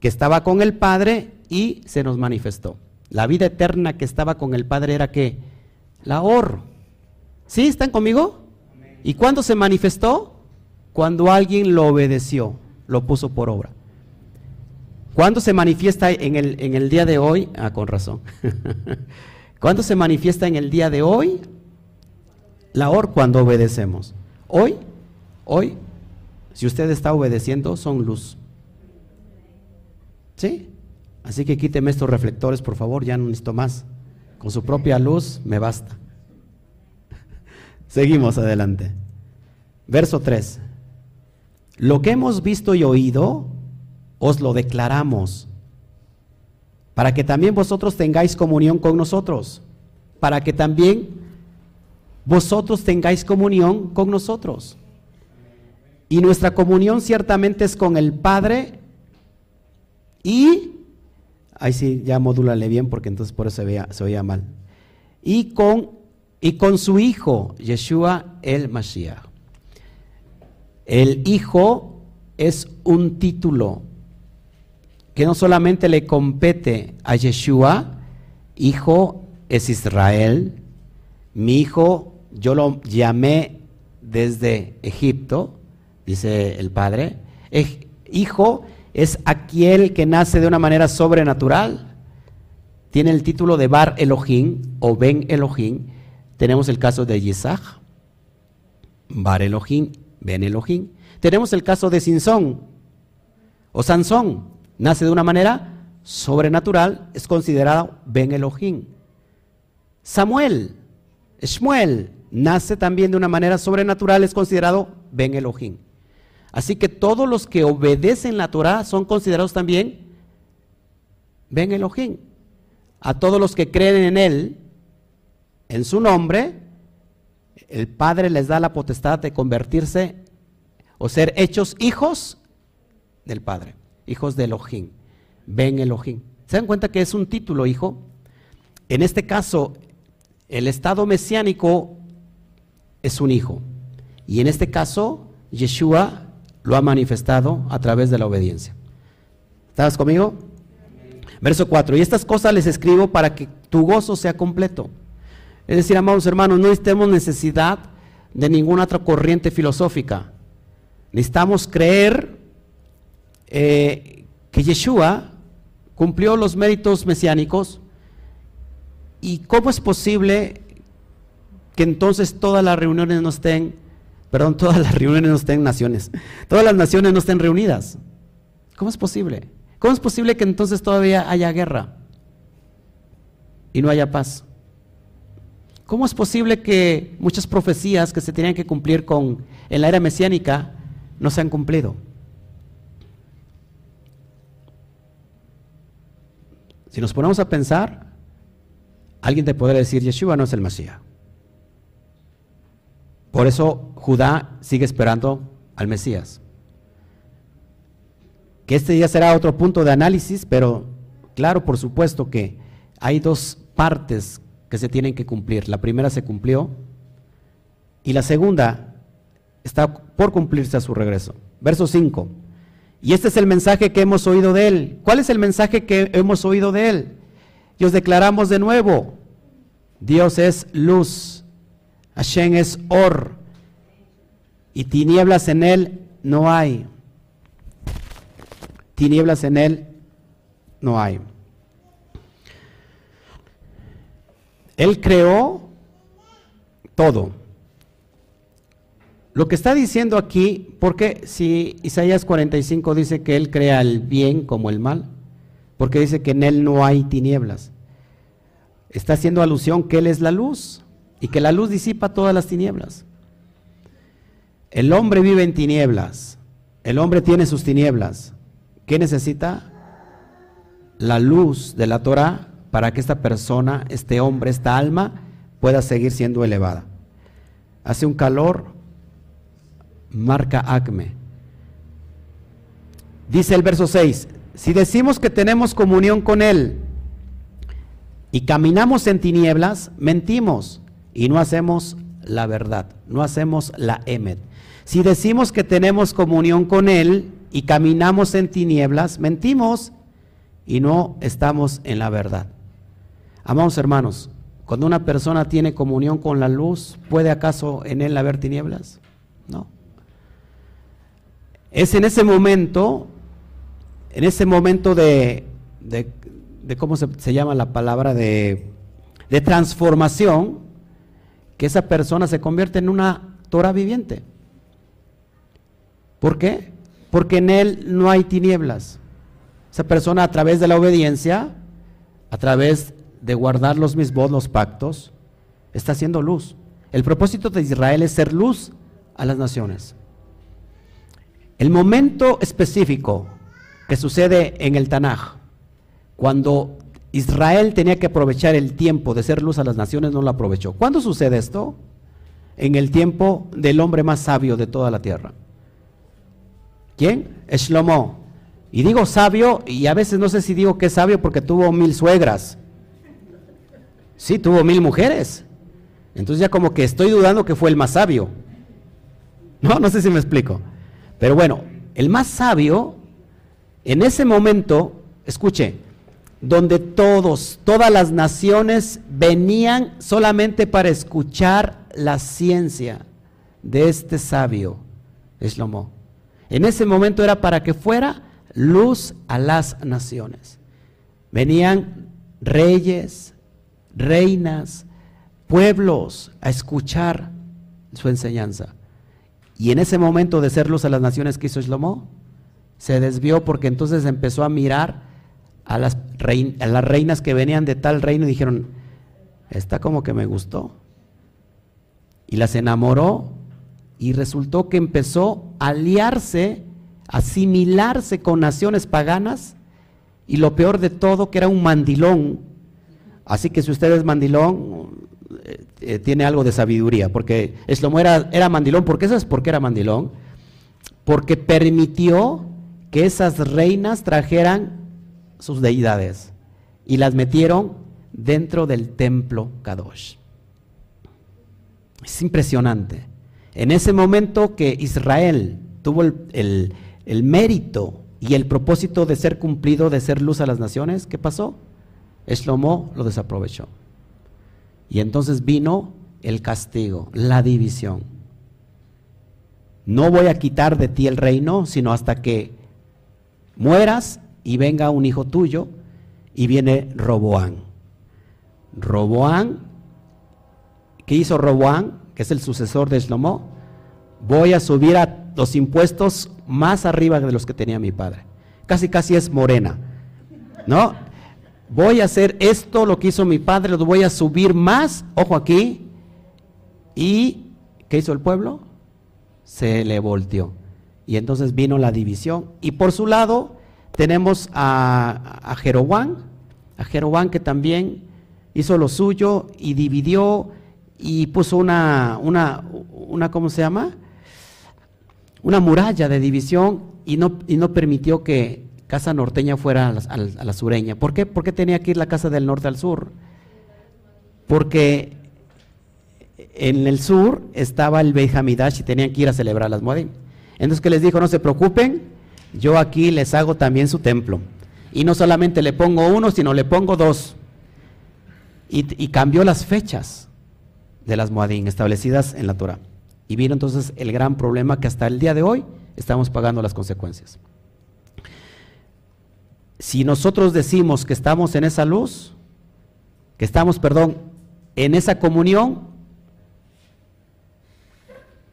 que estaba con el Padre y se nos manifestó. La vida eterna que estaba con el Padre era que la or. ¿Sí? ¿Están conmigo? ¿Y cuándo se manifestó? Cuando alguien lo obedeció, lo puso por obra. ¿Cuándo se manifiesta en el, en el día de hoy? Ah, con razón. ¿Cuándo se manifiesta en el día de hoy? La or cuando obedecemos. Hoy, hoy, si usted está obedeciendo, son luz. ¿Sí? Así que quíteme estos reflectores, por favor, ya no necesito más. Con su propia luz me basta. Seguimos adelante. Verso 3. Lo que hemos visto y oído, os lo declaramos, para que también vosotros tengáis comunión con nosotros, para que también vosotros tengáis comunión con nosotros. Y nuestra comunión ciertamente es con el Padre y, ahí sí, ya modúlale bien porque entonces por eso se, veía, se oía mal, y con, y con su Hijo, Yeshua el Mashiach. El Hijo es un título que no solamente le compete a Yeshua, Hijo es Israel, mi Hijo yo lo llamé desde Egipto, dice el Padre. Hijo es aquel que nace de una manera sobrenatural. Tiene el título de Bar Elohim o Ben Elohim. Tenemos el caso de Yisach, Bar Elohim, Ben Elohim. Tenemos el caso de Sinsón o Sansón. Nace de una manera sobrenatural, es considerado Ben Elohim. Samuel, Shmuel, nace también de una manera sobrenatural, es considerado Ben Elohim. Así que todos los que obedecen la Torah son considerados también Ben Elohim. A todos los que creen en Él, en su nombre, el Padre les da la potestad de convertirse o ser hechos hijos del Padre, hijos de Elohim, Ben Elohim. ¿Se dan cuenta que es un título, hijo? En este caso, el estado mesiánico es un hijo. Y en este caso, Yeshua lo ha manifestado a través de la obediencia. ¿Estás conmigo? Verso 4. Y estas cosas les escribo para que tu gozo sea completo. Es decir, amados hermanos, no tenemos necesidad de ninguna otra corriente filosófica. Necesitamos creer eh, que Yeshua cumplió los méritos mesiánicos y cómo es posible que entonces todas las reuniones no estén, perdón, todas las reuniones no estén naciones, todas las naciones no estén reunidas. ¿Cómo es posible? ¿Cómo es posible que entonces todavía haya guerra y no haya paz? ¿Cómo es posible que muchas profecías que se tenían que cumplir con en la era mesiánica no se han cumplido? Si nos ponemos a pensar, alguien te podría decir, Yeshua no es el Mesías. Por eso Judá sigue esperando al Mesías. Que este día será otro punto de análisis, pero claro, por supuesto que hay dos partes que se tienen que cumplir. La primera se cumplió y la segunda está por cumplirse a su regreso. Verso 5. Y este es el mensaje que hemos oído de él. ¿Cuál es el mensaje que hemos oído de él? Y os declaramos de nuevo, Dios es luz Hashem es Or. Y tinieblas en él no hay. Tinieblas en él no hay. Él creó todo. Lo que está diciendo aquí, porque si Isaías 45 dice que Él crea el bien como el mal, porque dice que en Él no hay tinieblas, está haciendo alusión que Él es la luz y que la luz disipa todas las tinieblas. El hombre vive en tinieblas, el hombre tiene sus tinieblas. ¿Qué necesita? La luz de la Torah para que esta persona, este hombre, esta alma pueda seguir siendo elevada. Hace un calor, marca acme. Dice el verso 6, si decimos que tenemos comunión con Él y caminamos en tinieblas, mentimos y no hacemos la verdad, no hacemos la emet. Si decimos que tenemos comunión con Él y caminamos en tinieblas, mentimos y no estamos en la verdad. Amados hermanos, cuando una persona tiene comunión con la luz, ¿puede acaso en él haber tinieblas? No. Es en ese momento, en ese momento de, de, ¿cómo se, se, llama la palabra? De, de transformación, que esa persona se convierte en una Torah viviente. ¿Por qué? Porque en él no hay tinieblas. Esa persona a través de la obediencia, a través de guardar los mismos, los pactos, está haciendo luz. El propósito de Israel es ser luz a las naciones. El momento específico que sucede en el Tanaj, cuando Israel tenía que aprovechar el tiempo de ser luz a las naciones, no lo aprovechó. ¿Cuándo sucede esto? En el tiempo del hombre más sabio de toda la tierra. ¿Quién? Shlomo. Y digo sabio, y a veces no sé si digo que es sabio porque tuvo mil suegras. Sí, tuvo mil mujeres. Entonces ya como que estoy dudando que fue el más sabio. No, no sé si me explico. Pero bueno, el más sabio, en ese momento, escuche, donde todos, todas las naciones venían solamente para escuchar la ciencia de este sabio, Shlomo. En ese momento era para que fuera luz a las naciones. Venían reyes, reinas, pueblos a escuchar su enseñanza. Y en ese momento de ser luz a las naciones que hizo Shlomo, se desvió porque entonces empezó a mirar a las, a las reinas que venían de tal reino y dijeron, esta como que me gustó. Y las enamoró y resultó que empezó a aliarse, a asimilarse con naciones paganas y lo peor de todo que era un mandilón. Así que si usted es mandilón, eh, eh, tiene algo de sabiduría, porque Eslomo era, era mandilón, ¿por qué sabes por qué era mandilón? Porque permitió que esas reinas trajeran sus deidades y las metieron dentro del templo Kadosh. Es impresionante. En ese momento que Israel tuvo el, mérito y el propósito de ser cumplido, de ser luz a las naciones, ¿qué pasó? Eslomo lo desaprovechó. Y entonces vino el castigo, la división. No voy a quitar de ti el reino, sino hasta que mueras y venga un hijo tuyo. Y viene Roboán. Roboán, ¿qué hizo Roboán? que es el sucesor de Shlomo, voy a subir a los impuestos más arriba de los que tenía mi padre. Casi, casi es morena. ¿No? Voy a hacer esto, lo que hizo mi padre, lo voy a subir más, ojo aquí. ¿Y qué hizo el pueblo? Se le volteó. Y entonces vino la división. Y por su lado tenemos a, a a Jeroboam que también hizo lo suyo y dividió y puso una, una, una, ¿cómo se llama? Una muralla de división y no, y no permitió que Casa Norteña fuera a la, sureña. ¿Por qué? ¿Por qué tenía que ir la Casa del Norte al sur? Porque en el sur estaba el Beit y tenían que ir a celebrar las Moadim. Entonces que les dijo, no se preocupen, yo aquí les hago también su templo. Y no solamente le pongo uno, sino le pongo dos. Y, cambió las fechas de las Moadín establecidas en la Torah. Y vino entonces el gran problema que hasta el día de hoy estamos pagando las consecuencias. Si nosotros decimos que estamos en esa luz, que estamos, perdón, en esa comunión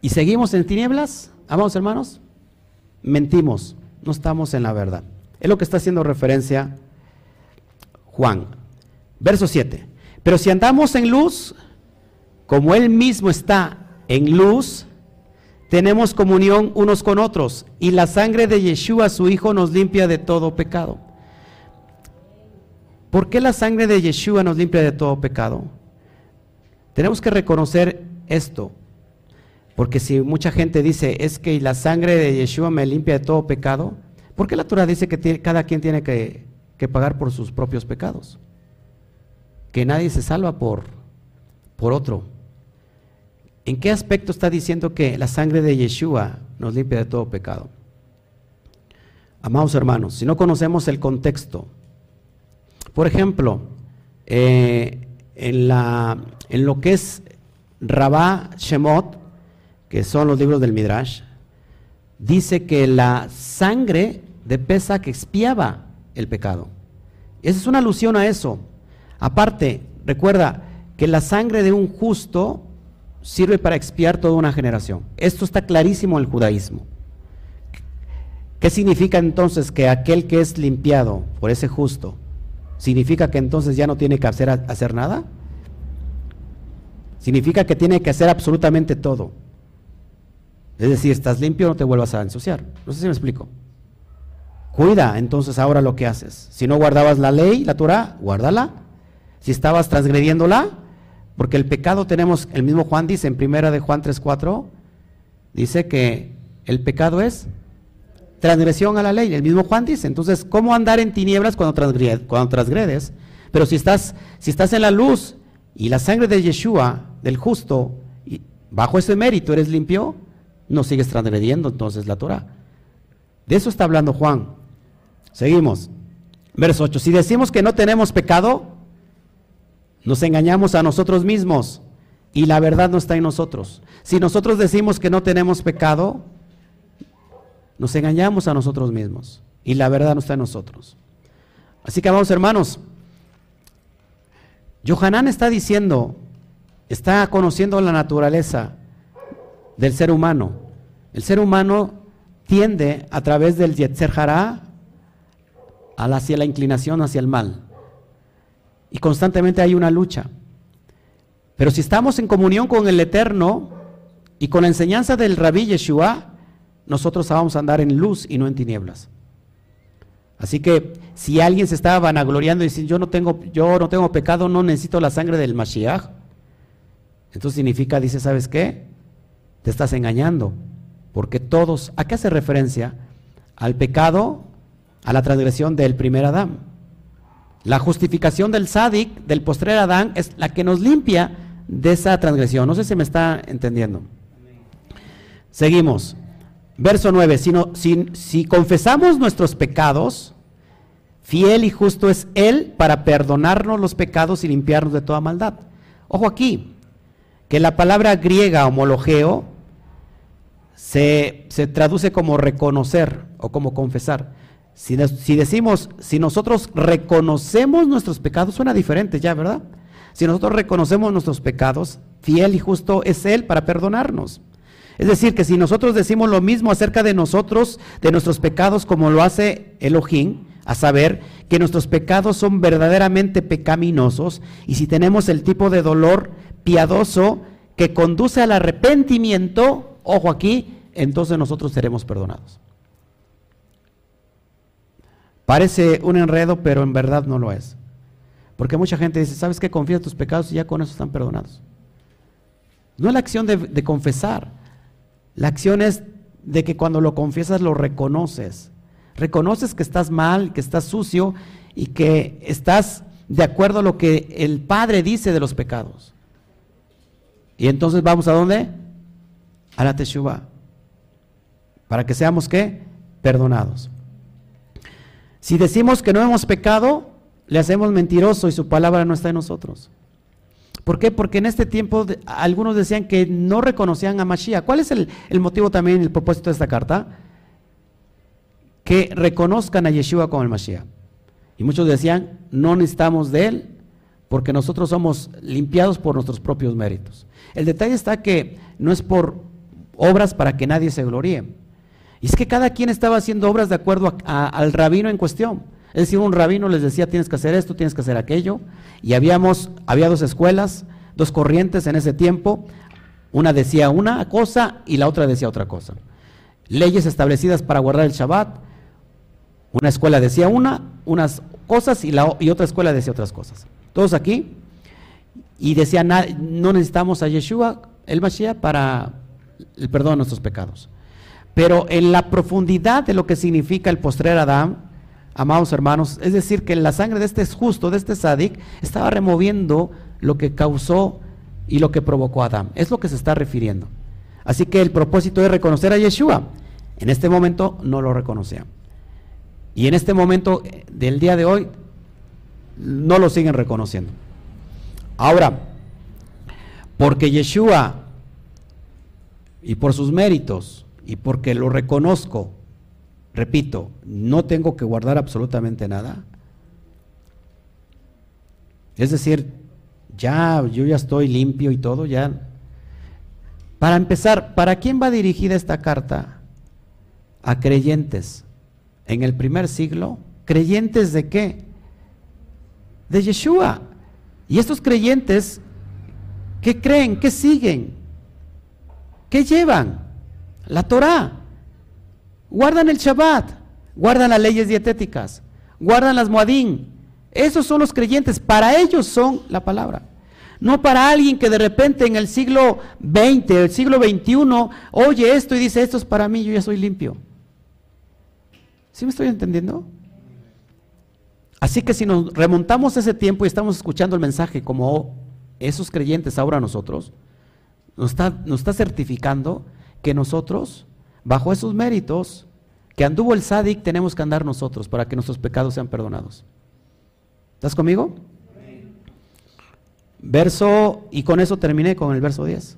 y seguimos en tinieblas, amados hermanos, mentimos, no estamos en la verdad. Es lo que está haciendo referencia Juan. Verso 7. Pero si andamos en luz, como Él mismo está en luz, tenemos comunión unos con otros y la sangre de Yeshua, su Hijo, nos limpia de todo pecado. ¿Por qué la sangre de Yeshua nos limpia de todo pecado? Tenemos que reconocer esto, porque si mucha gente dice, es que la sangre de Yeshua me limpia de todo pecado, ¿por qué la Torah dice que cada quien tiene que, pagar por sus propios pecados? Que nadie se salva por, por otro. ¿En qué aspecto está diciendo que la sangre de Yeshua nos limpia de todo pecado? Amados hermanos, si no conocemos el contexto Por ejemplo, eh, en, en lo que es Rabá Shemot, que son los libros del Midrash, dice que la sangre de que expiaba el pecado. Esa es una alusión a eso. Aparte, recuerda que la sangre de un justo sirve para expiar toda una generación. Esto está clarísimo en el judaísmo. ¿Qué significa entonces que aquel que es limpiado por ese justo, significa que entonces ya no tiene que hacer, hacer nada? Significa que tiene que hacer absolutamente todo. Es decir, estás limpio, no te vuelvas a ensuciar. No sé si me explico. Cuida entonces ahora lo que haces. Si no guardabas la ley, la Torah, guárdala. Si estabas transgrediéndola, porque el pecado tenemos, el mismo Juan dice en primera de Juan 3.4, dice que el pecado es transgresión a la ley. El mismo Juan dice, entonces, ¿cómo andar en tinieblas cuando, transgredes? Cuando transgredes? Pero si estás, si estás en la luz y la sangre de Yeshua, del justo, y bajo ese mérito eres limpio, no sigues transgrediendo entonces la Torah. De eso está hablando Juan. Seguimos. Verso 8. Si decimos que no tenemos pecado, nos engañamos a nosotros mismos y la verdad no está en nosotros. Si nosotros decimos que no tenemos pecado, nos engañamos a nosotros mismos y la verdad no está en nosotros. Así que vamos hermanos, Johanán está diciendo, está conociendo la naturaleza del ser humano. El ser humano tiende a través del Yetzer Hará hacia la inclinación hacia el mal. Y constantemente hay una lucha. Pero si estamos en comunión con el Eterno y con la enseñanza del Rabí Yeshua, nosotros vamos a andar en luz y no en tinieblas. Así que si alguien se estaba vanagloriando y diciendo yo no tengo, yo no tengo pecado, no necesito la sangre del Mashiach, entonces significa, dice, ¿sabes qué? Te estás engañando. Porque todos, ¿a qué hace referencia? Al pecado, a la transgresión del primer Adán. La justificación del sádic, del postrer Adán, es la que nos limpia de esa transgresión. No sé si me está entendiendo. Seguimos. Verso 9. Si, si, si confesamos nuestros pecados, fiel y justo es Él para perdonarnos los pecados y limpiarnos de toda maldad. Ojo aquí, que la palabra griega homologeo se, traduce como reconocer o como confesar. Si, si, decimos, si nosotros reconocemos nuestros pecados, suena diferente ya, ¿verdad? Si nosotros reconocemos nuestros pecados, fiel y justo es Él para perdonarnos. Es decir, que si nosotros decimos lo mismo acerca de nosotros, de nuestros pecados, como lo hace Elohim, a saber que nuestros pecados son verdaderamente pecaminosos, y si tenemos el tipo de dolor piadoso que conduce al arrepentimiento, ojo aquí, entonces nosotros seremos perdonados. Parece un enredo, pero en verdad no lo es. Porque mucha gente dice, ¿sabes qué? Confía tus pecados y ya con eso están perdonados. No es la acción de, confesar. La acción es de que cuando lo confiesas lo reconoces. Reconoces que estás mal, que estás sucio y que estás de acuerdo a lo que el Padre dice de los pecados. Y entonces vamos a dónde? A la Teshuvah. Para que seamos qué? Perdonados. Si decimos que no hemos pecado, le hacemos mentiroso y su palabra no está en nosotros. ¿Por qué? Porque en este tiempo algunos decían que no reconocían a Mashiach. ¿Cuál es el, el, motivo también, el propósito de esta carta? Que reconozcan a Yeshua como el Mashiach. Y muchos decían, no necesitamos de él porque nosotros somos limpiados por nuestros propios méritos. El detalle está que no es por obras para que nadie se gloríe. Y es que cada quien estaba haciendo obras de acuerdo al rabino en cuestión. Es decir, un rabino les decía, tienes que hacer esto, tienes que hacer aquello. Y habíamos, había dos escuelas, dos corrientes en ese tiempo. Una decía una cosa y la otra decía otra cosa. Leyes establecidas para guardar el Shabbat. Una escuela decía una, unas cosas y, la, y otra escuela decía otras cosas. Todos aquí. Y decían, no necesitamos a Yeshua, el Mashiach, para el perdón de nuestros pecados. Pero en la profundidad de lo que significa el postrer Adán, amados hermanos, es decir, que la sangre de este justo, de este sadik, estaba removiendo lo que causó y lo que provocó a Adán. Es lo que se está refiriendo. Así que el propósito es reconocer a Yeshua. En este momento no lo reconocían. Y en este momento del día de hoy, no lo siguen reconociendo. Ahora, porque Yeshua, y por sus méritos, y porque lo reconozco, repito, no tengo que guardar absolutamente nada. Es decir, ya yo ya estoy limpio y todo, ya. Para empezar, ¿para quién va dirigida esta carta? A creyentes. En el primer siglo, ¿creyentes de qué? De Yeshua. Y estos creyentes, ¿qué creen? ¿Qué siguen? ¿Qué llevan? La Torah. Guardan el Shabbat, guardan las leyes dietéticas, guardan las Moadín. Esos son los creyentes, para ellos son la palabra. No para alguien que de repente en el siglo XX, el siglo XXI, oye esto y dice, esto es para mí, yo ya soy limpio. ¿Sí me estoy entendiendo? Así que si nos remontamos ese tiempo y estamos escuchando el mensaje como esos creyentes ahora nosotros, nos está, certificando que nosotros, bajo esos méritos que anduvo el Sadik, tenemos que andar nosotros para que nuestros pecados sean perdonados. ¿Estás conmigo? Verso, y con eso terminé con el verso 10.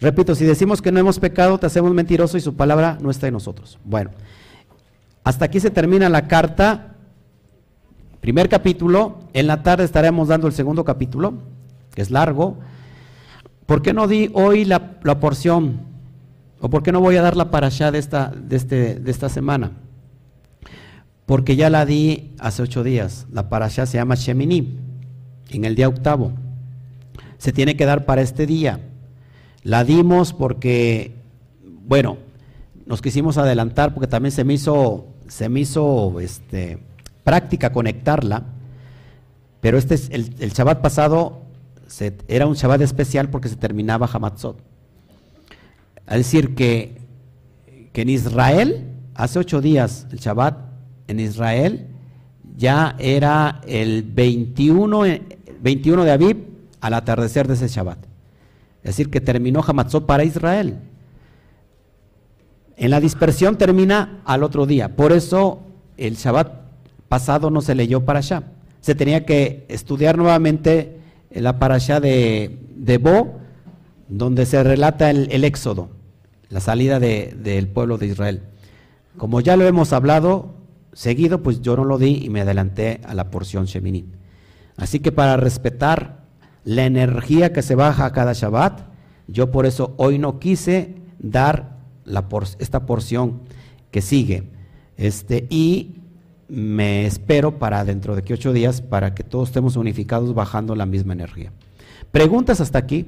Repito, si decimos que no hemos pecado, te hacemos mentiroso y su palabra no está en nosotros. Bueno, hasta aquí se termina la carta, primer capítulo. En la tarde estaremos dando el segundo capítulo, que es largo. ¿Por qué no di hoy la, porción ¿O por qué no voy a dar la parashá de esta, de, este, de esta semana? Porque ya la di hace ocho días. La parashá se llama Shemini, en el día octavo. Se tiene que dar para este día. La dimos porque, bueno, nos quisimos adelantar porque también se me hizo, se me hizo este, práctica conectarla. Pero este es el, el Shabbat pasado era un Shabbat especial porque se terminaba Hamatzot. Es decir, que, que en Israel, hace ocho días, el Shabbat, en Israel, ya era el 21, 21 de Aviv al atardecer de ese Shabbat. Es decir, que terminó Hamatzot para Israel. En la dispersión termina al otro día. Por eso el Shabbat pasado no se leyó para allá. Se tenía que estudiar nuevamente la parasha de, de Bo donde se relata el, éxodo, la salida del pueblo de Israel. Como ya lo hemos hablado seguido, pues yo no lo di y me adelanté a la porción Sheminit. Así que para respetar la energía que se baja a cada Shabbat, yo por eso hoy no quise dar la esta porción que sigue. Este, y me espero para dentro de que ocho días para que todos estemos unificados bajando la misma energía. ¿Preguntas hasta aquí?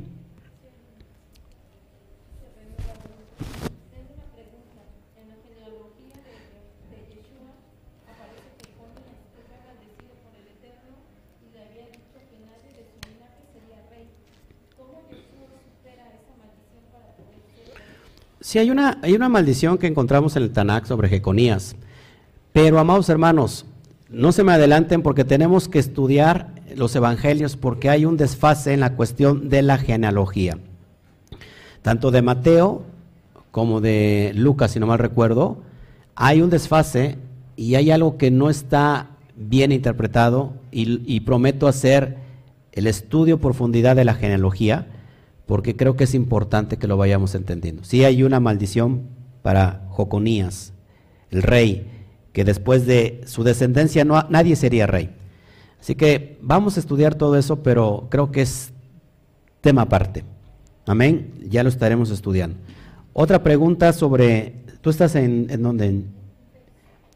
Sí, hay una, hay una maldición que encontramos en el Tanakh sobre Jeconías. Pero, amados hermanos, no se me adelanten porque tenemos que estudiar los evangelios porque hay un desfase en la cuestión de la genealogía. Tanto de Mateo como de Lucas, si no mal recuerdo, hay un desfase y hay algo que no está bien interpretado y, prometo hacer el estudio profundidad de la genealogía porque creo que es importante que lo vayamos entendiendo. Sí hay una maldición para Joconías, el rey, que después de su descendencia no, nadie sería rey. Así que vamos a estudiar todo eso, pero creo que es tema aparte. Amén, ya lo estaremos estudiando. Otra pregunta sobre, ¿tú estás en, en dónde?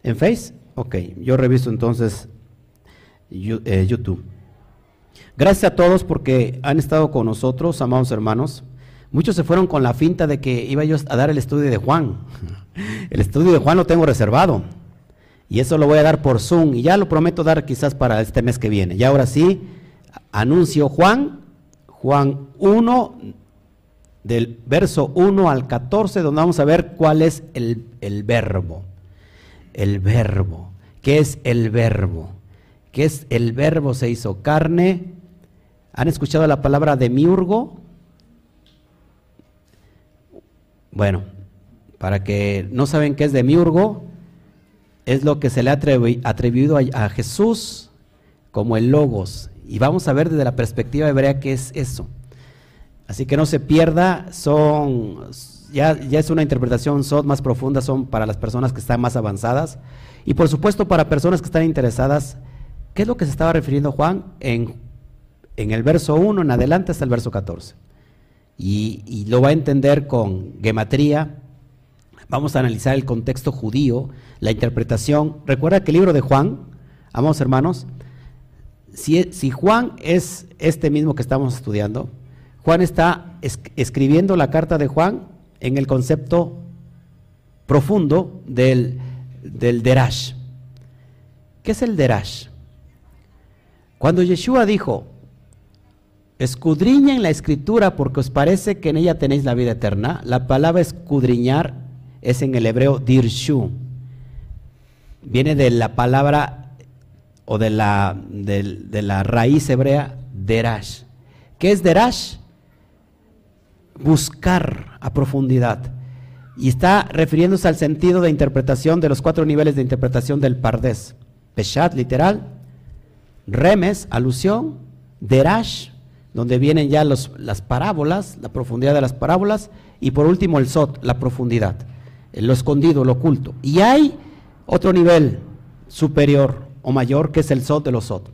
¿En, Face? Ok, yo reviso entonces eh, YouTube. Gracias a todos porque han estado con nosotros, amados hermanos. Muchos se fueron con la finta de que iba yo a dar el estudio de Juan. El estudio de Juan lo tengo reservado. Y eso lo voy a dar por Zoom. Y ya lo prometo dar quizás para este mes que viene. Y ahora sí, anuncio Juan, Juan 1, del verso 1 al 14, donde vamos a ver cuál es el, el verbo. El verbo. ¿Qué es el verbo? ¿Qué es el verbo se hizo carne ¿Han escuchado la palabra demiurgo? Bueno, para que no saben qué es demiurgo, es lo que se le ha atribuido a, Jesús como el logos. Y vamos a ver desde la perspectiva hebrea qué es eso. Así que no se pierda, son ya, ya es una interpretación son más profunda, son para las personas que están más avanzadas. Y por supuesto para personas que están interesadas, ¿qué es lo que se estaba refiriendo Juan en, en el verso 1 en adelante hasta el verso 14? Y, y lo va a entender con gematría. Vamos a analizar el contexto judío, la interpretación. Recuerda que el libro de Juan, amados hermanos, si, Juan es este mismo que estamos estudiando, Juan está escribiendo la carta de Juan en el concepto profundo del, del derash. ¿Qué es el derash? Cuando Yeshua dijo, escudriñen la escritura porque os parece que en ella tenéis la vida eterna, la palabra escudriñar es en el hebreo dirshu. Viene de la palabra o de la, de la raíz hebrea derash. ¿Qué es derash? buscar a profundidad. Y está refiriéndose al sentido de interpretación de los cuatro niveles de interpretación del Pardés. Peshat, literal. Remes, alusión. Derash, donde vienen ya los, las parábolas, la profundidad de las parábolas. Y por último el Sot, la profundidad, lo escondido, lo oculto. Y hay otro nivel superior o mayor que es el Sot de los Sot,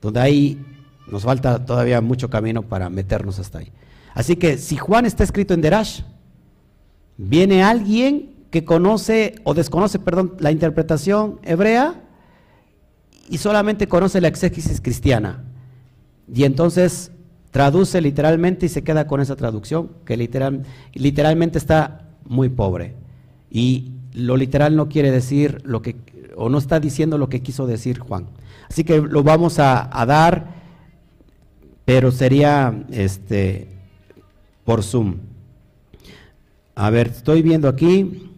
donde ahí nos falta todavía mucho camino para meternos hasta ahí. Así que si Juan está escrito en Derash, viene alguien que conoce o desconoce, perdón, la interpretación hebrea y solamente conoce la exégesis cristiana. Y entonces traduce literalmente y se queda con esa traducción que literal, literalmente está muy pobre. Y lo literal no quiere decir lo que, o no está diciendo lo que quiso decir Juan. Así que lo vamos a, dar, pero sería este, por Zoom. A ver, estoy viendo aquí.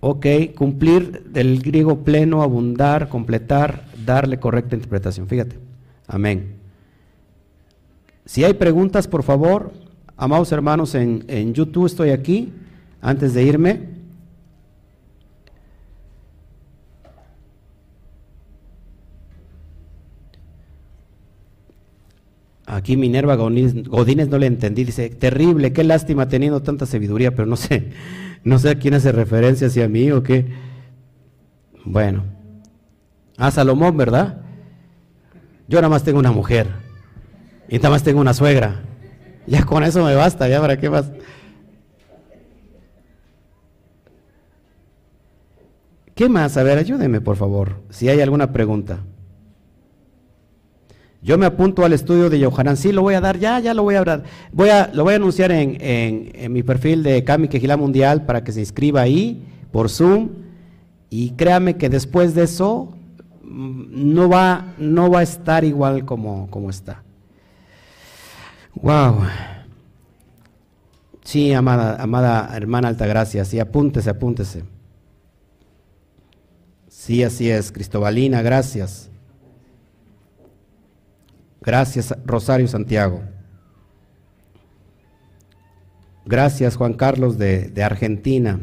Ok, cumplir del griego pleno, abundar, completar, darle correcta interpretación. Fíjate. Amén. Si hay preguntas, por favor, amados hermanos, en, en YouTube estoy aquí, antes de irme. Aquí Minerva Godínez, no le entendí, dice, terrible, qué lástima teniendo tanta sabiduría, pero no sé, no sé a quién hace referencia, si a mí o qué. Bueno, a Salomón, ¿verdad? Yo nada más tengo una mujer y nada más tengo una suegra. Ya con eso me basta, ya para qué más. ¿Qué más? A ver, ayúdeme, por favor, si hay alguna pregunta. Yo me apunto al estudio de Yohanan, sí, lo voy a dar, ya, ya lo voy a dar. Voy a, lo voy a anunciar en, mi perfil de Kami Quejilá Mundial para que se inscriba ahí por Zoom. Y créame que después de eso mm, no va, no va a estar igual como, como está. Wow. Sí, amada, amada hermana Altagracia, sí, apúntese, apúntese. Sí, así es, Cristobalina, gracias. Gracias, Rosario Santiago. Gracias, Juan Carlos de, Argentina.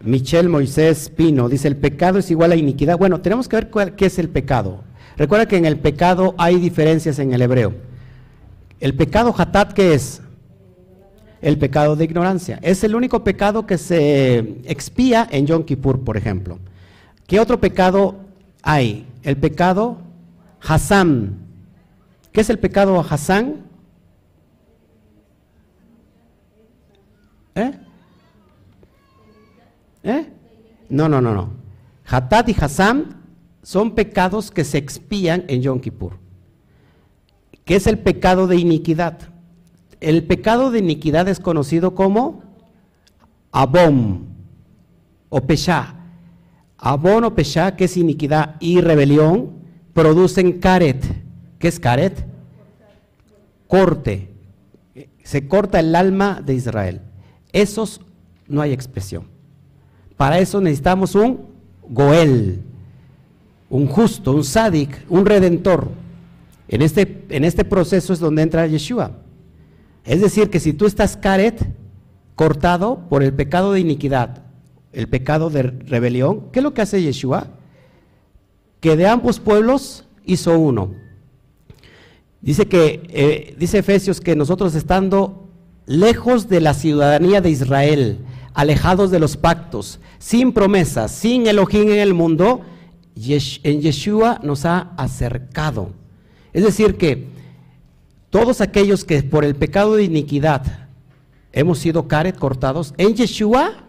Michelle Moisés Pino dice, el pecado es igual a iniquidad. Bueno, tenemos que ver qué es el pecado. Recuerda que en el pecado hay diferencias en el hebreo. El pecado hatat, ¿qué es? El pecado de ignorancia. Es el único pecado que se expía en Yom Kippur, por ejemplo. ¿Qué otro pecado hay? El pecado Hassan. ¿Qué es el pecado Hassan? ¿Eh? ¿Eh? No, no, no, no. Hatat y Hassan son pecados que se expían en Yom Kippur. ¿Qué es el pecado de iniquidad? El pecado de iniquidad es conocido como Abom o Pesha. Abon o Pesha, que es iniquidad y rebelión, producen caret. ¿Qué es caret? Corte. Se corta el alma de Israel. Esos no hay expresión. Para eso necesitamos un Goel, un justo, un sádic, un redentor. En este, en este proceso es donde entra Yeshua. Es decir, que si tú estás caret, cortado por el pecado de iniquidad el pecado de rebelión, ¿qué es lo que hace Yeshua? Que de ambos pueblos hizo uno. Dice que, eh, dice Efesios que nosotros estando lejos de la ciudadanía de Israel, alejados de los pactos, sin promesas, sin Elohim en el mundo, en Yeshua nos ha acercado. Es decir, que todos aquellos que por el pecado de iniquidad hemos sido caret cortados, en Yeshua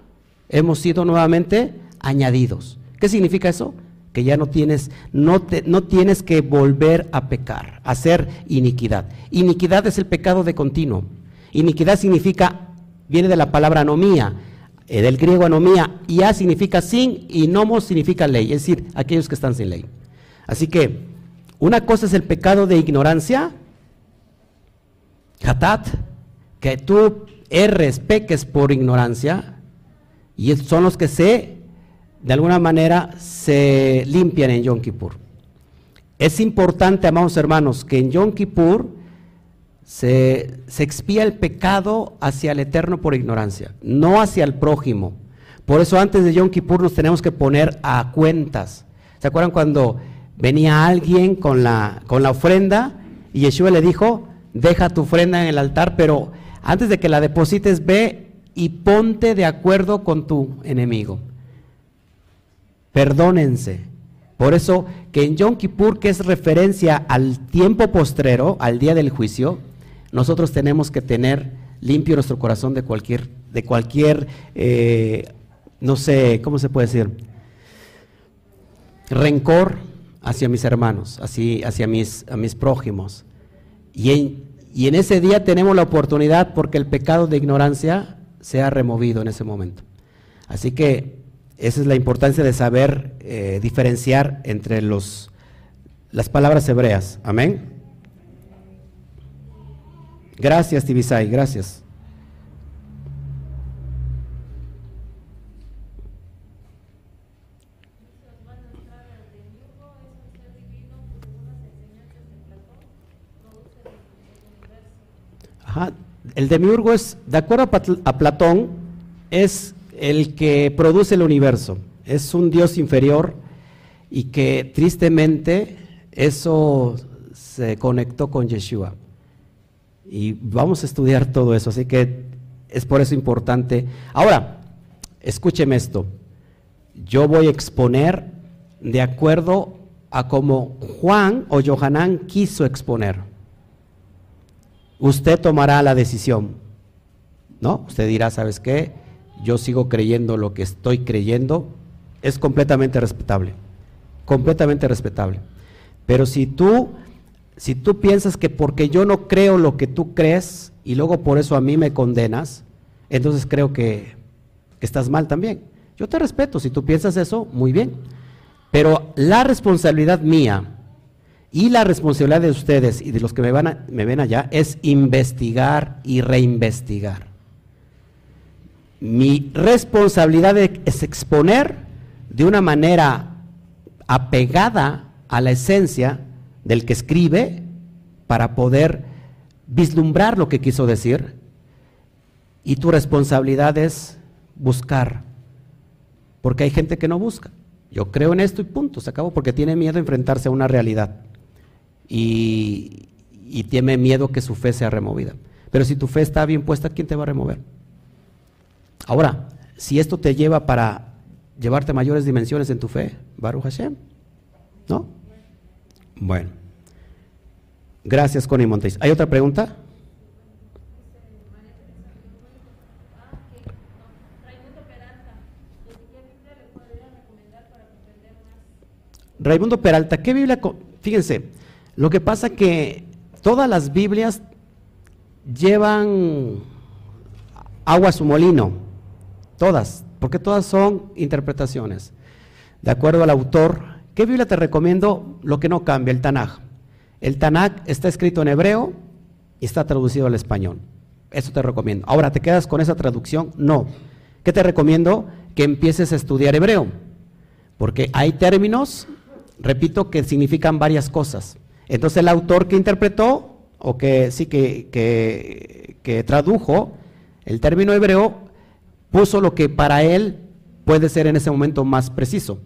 hemos sido nuevamente añadidos. ¿Qué significa eso? Que ya no tienes, no, no tienes que volver a pecar, a hacer iniquidad. Iniquidad es el pecado de continuo. Iniquidad significa, viene de la palabra anomía, eh, del griego anomía, y a significa sin y nomos significa ley, es decir, aquellos que están sin ley. Así que una cosa es el pecado de ignorancia, hatat, que tú erres, peques por ignorancia, y son los que se, de alguna manera, se limpian en Yom Kippur. Es importante, amados hermanos, que en Yom Kippur se, expía el pecado hacia el Eterno por ignorancia, no hacia el prójimo. Por eso antes de Yom Kippur nos tenemos que poner a cuentas. ¿Se acuerdan cuando venía alguien con la, con la ofrenda y Yeshua le dijo, deja tu ofrenda en el altar, pero antes de que la deposites, ve y ponte de acuerdo con tu enemigo. Perdónense. Por eso que en Yom Kippur, que es referencia al tiempo postrero, al día del juicio, nosotros tenemos que tener limpio nuestro corazón de cualquier, de cualquier eh, no sé, ¿cómo se puede decir? Rencor hacia mis hermanos, así, hacia mis, a mis prójimos. Y en, y en ese día tenemos la oportunidad porque el pecado de ignorancia se ha removido en ese momento. Así que esa es la importancia de saber eh, diferenciar entre los, las palabras hebreas. Amén. Gracias, Tibisay, gracias. Ajá. El demiurgo es, de acuerdo a Platón, es el que produce el universo. Es un dios inferior y que tristemente eso se conectó con Yeshua. Y vamos a estudiar todo eso, así que es por eso importante. Ahora, escúcheme esto. Yo voy a exponer de acuerdo a como Juan o Johanán quiso exponer. Usted tomará la decisión. ¿No? Usted dirá, ¿sabes qué? Yo sigo creyendo lo que estoy creyendo. Es completamente respetable. Completamente respetable. Pero si tú si tú piensas que porque yo no creo lo que tú crees y luego por eso a mí me condenas, entonces creo que, estás mal también. Yo te respeto, si tú piensas eso, muy bien. Pero la responsabilidad mía y la responsabilidad de ustedes y de los que me, van me ven allá es investigar y reinvestigar. Mi responsabilidad es exponer de una manera apegada a la esencia del que escribe para poder vislumbrar lo que quiso decir y tu responsabilidad es buscar, porque hay gente que no busca. Yo creo en esto y punto, se acabó, porque tiene miedo a enfrentarse a una realidad y, y tiene miedo que su fe sea removida. Pero si tu fe está bien puesta, ¿quién te va a remover? Ahora, si esto te lleva para llevarte mayores dimensiones en tu fe, Baruch Hashem, ¿no? Bueno. Gracias, Connie Montes. ¿Hay otra pregunta? Raimundo Peralta, ¿qué Biblia? Fíjense, lo que pasa que todas las Biblias llevan agua a su molino, todas, porque todas son interpretaciones. De acuerdo al autor, ¿qué Biblia te recomiendo? Lo que no cambia, el Tanaj. El Tanakh está escrito en hebreo y está traducido al español. Eso te recomiendo. Ahora, ¿te quedas con esa traducción? No. ¿Qué te recomiendo? Que empieces a estudiar hebreo. Porque hay términos, repito, que significan varias cosas. Entonces el autor que interpretó, o que sí que, que tradujo el término hebreo, puso lo que para él puede ser en ese momento más preciso.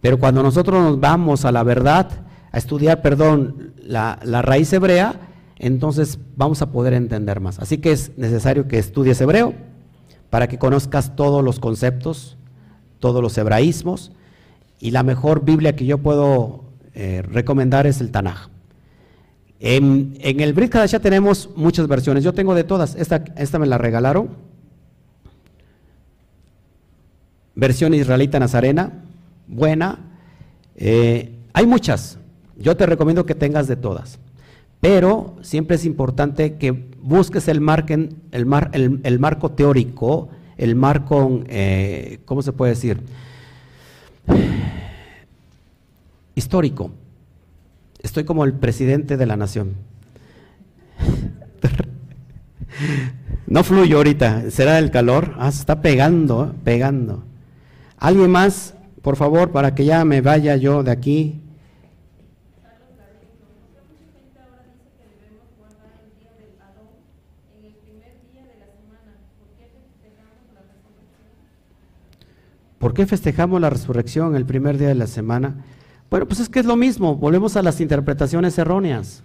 Pero cuando nosotros nos vamos a la verdad, a estudiar, perdón, la, la raíz hebrea, entonces vamos a poder entender más. Así que es necesario que estudies hebreo para que conozcas todos los conceptos, todos los hebraísmos, y la mejor Biblia que yo puedo eh, recomendar es el Tanaj. En, el Brit ya tenemos muchas versiones, yo tengo de todas, esta, esta me la regalaron, versión israelita nazarena, buena, eh, hay muchas, yo te recomiendo que tengas de todas. Pero siempre es importante que busques el, marco teórico, el marco, eh, ¿cómo se puede decir? Histórico. Estoy como el presidente de la nación. No fluyo ahorita, será el calor. Ah, se está pegando, pegando. ¿Alguien más, por favor, para que ya me vaya yo de aquí? ¿Por qué festejamos la resurrección el primer día de la semana? Bueno, pues es que es lo mismo, volvemos a las interpretaciones erróneas.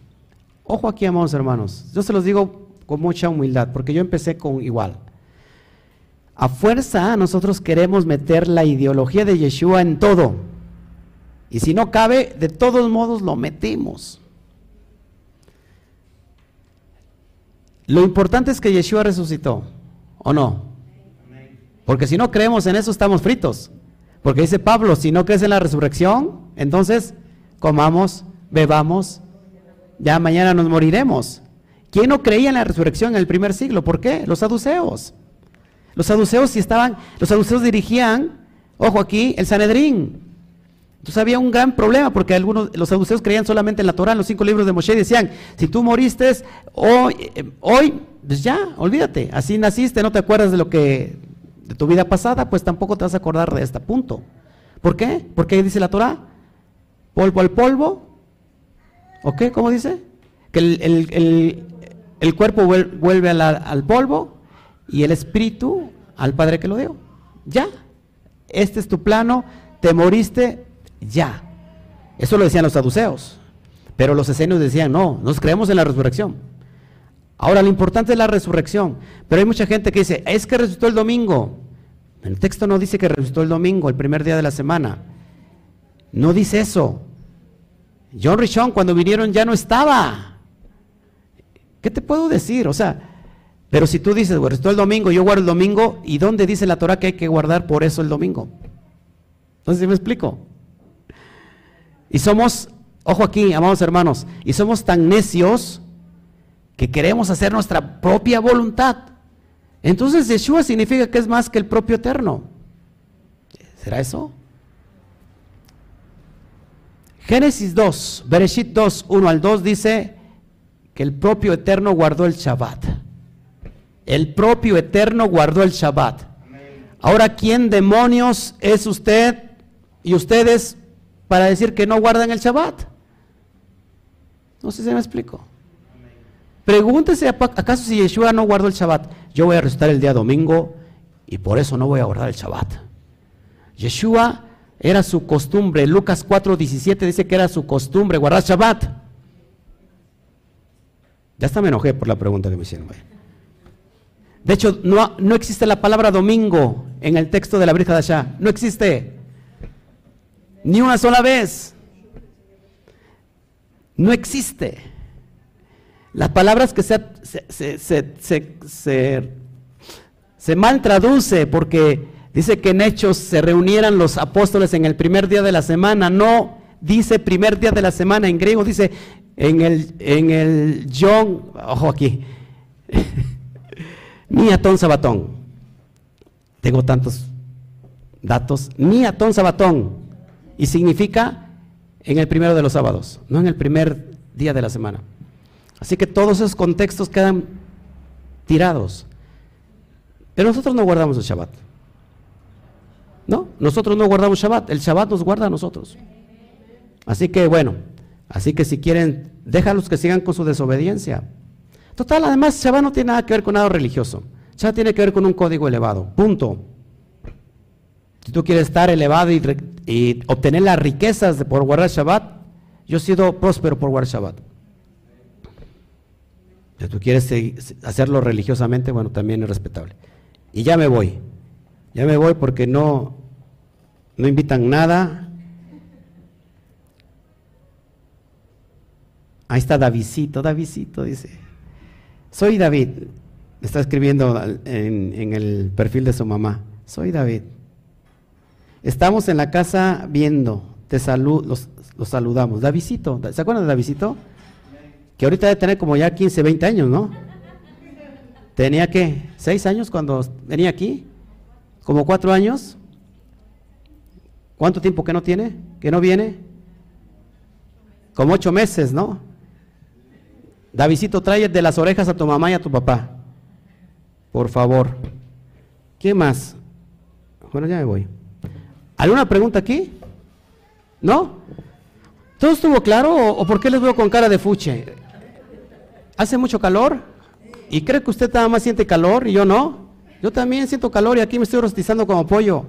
Ojo aquí, amados hermanos, yo se los digo con mucha humildad, porque yo empecé con igual. A fuerza nosotros queremos meter la ideología de Yeshua en todo. Y si no cabe, de todos modos lo metemos. Lo importante es que Yeshua resucitó, ¿o no? Porque si no creemos en eso, estamos fritos. Porque dice Pablo, si no crees en la resurrección, entonces comamos, bebamos, ya mañana nos moriremos. ¿Quién no creía en la resurrección en el primer siglo? ¿Por qué? Los saduceos. Los saduceos si estaban, los saduceos dirigían, ojo aquí, el Sanedrín. Entonces había un gran problema porque algunos, los saduceos creían solamente en la Torah, en los cinco libros de Moshe, decían, si tú moriste hoy, eh, hoy, pues ya, olvídate, así naciste, no te acuerdas de lo que de tu vida pasada, pues tampoco te vas a acordar de este punto. ¿Por qué? Porque dice la Torah, polvo al polvo, ¿ok? ¿Cómo dice? Que el, cuerpo vuelve al polvo y el espíritu al Padre que lo dio. Ya, este es tu plano, te moriste, ya. Eso lo decían los saduceos, pero los esenios decían, no, nos creemos en la resurrección. Ahora, lo importante es la resurrección. Pero hay mucha gente que dice, es que resucitó el domingo. El texto no dice que resucitó el domingo, el primer día de la semana. No dice eso. John Richon cuando vinieron ya no estaba. ¿Qué te puedo decir? O sea, pero si tú dices, resucitó el domingo, yo guardo el domingo, ¿y dónde dice la Torah que hay que guardar por eso el domingo? Entonces, me explico? Y somos, ojo aquí, amados hermanos, y somos tan necios que queremos hacer nuestra propia voluntad. Entonces Yeshua significa que es más que el propio eterno. ¿Será eso? Génesis 2, Bereshit 2, 1 al 2 dice que el propio eterno guardó el Shabbat. El propio eterno guardó el Shabbat. Ahora, ¿quién demonios es usted y ustedes para decir que no guardan el Shabbat? No sé si me explico. Pregúntese acaso si Yeshua no guardó el Shabbat. Yo voy a restar el día domingo y por eso no voy a guardar el Shabbat. Yeshua era su costumbre. Lucas 4:17 dice que era su costumbre guardar Shabbat. Ya hasta me enojé por la pregunta que me hicieron. De hecho, no, no existe la palabra domingo en el texto de la Brija de Ashá. No existe. Ni una sola vez. No existe. Las palabras que se, se, mal traduce porque dice que en Hechos se reunieran los apóstoles en el primer día de la semana. No dice primer día de la semana en griego, dice en el, en el John, ojo aquí, Niatón Sabatón. Tengo tantos datos. Niatón Sabatón. Y significa en el primero de los sábados, no en el primer día de la semana. Así que todos esos contextos quedan tirados. Pero nosotros no guardamos el Shabbat. No, nosotros no guardamos Shabbat. El Shabbat nos guarda a nosotros. Así que bueno, así que si quieren, déjalos que sigan con su desobediencia. Total, además, Shabbat no tiene nada que ver con nada religioso. Shabbat tiene que ver con un código elevado. Punto. Si tú quieres estar elevado y, obtener las riquezas por guardar Shabbat, yo he sido próspero por guardar Shabbat. Si tú quieres hacerlo religiosamente, bueno, también es respetable. Y ya me voy. Ya me voy porque no, no invitan nada. Ahí está Davidito, Davidito dice. Soy David. Está escribiendo en, el perfil de su mamá. Soy David. Estamos en la casa viendo. Te salud, los, saludamos. Davidito. ¿Se acuerdan de Davidito? Que ahorita debe tener como ya 15, 20 años, ¿no? Tenía que, ¿6 años cuando venía aquí? ¿Como 4 años? ¿Cuánto tiempo que no tiene? ¿Que no viene? Como 8 meses, ¿no? Davidito, trae de las orejas a tu mamá y a tu papá. Por favor. ¿Qué más? Bueno, ya me voy. ¿Alguna pregunta aquí? ¿No? ¿Todo estuvo claro o, por qué les veo con cara de fuche? ¿Hace mucho calor? ¿Y cree que usted nada más siente calor y yo no? Yo también siento calor y aquí me estoy rostizando como pollo.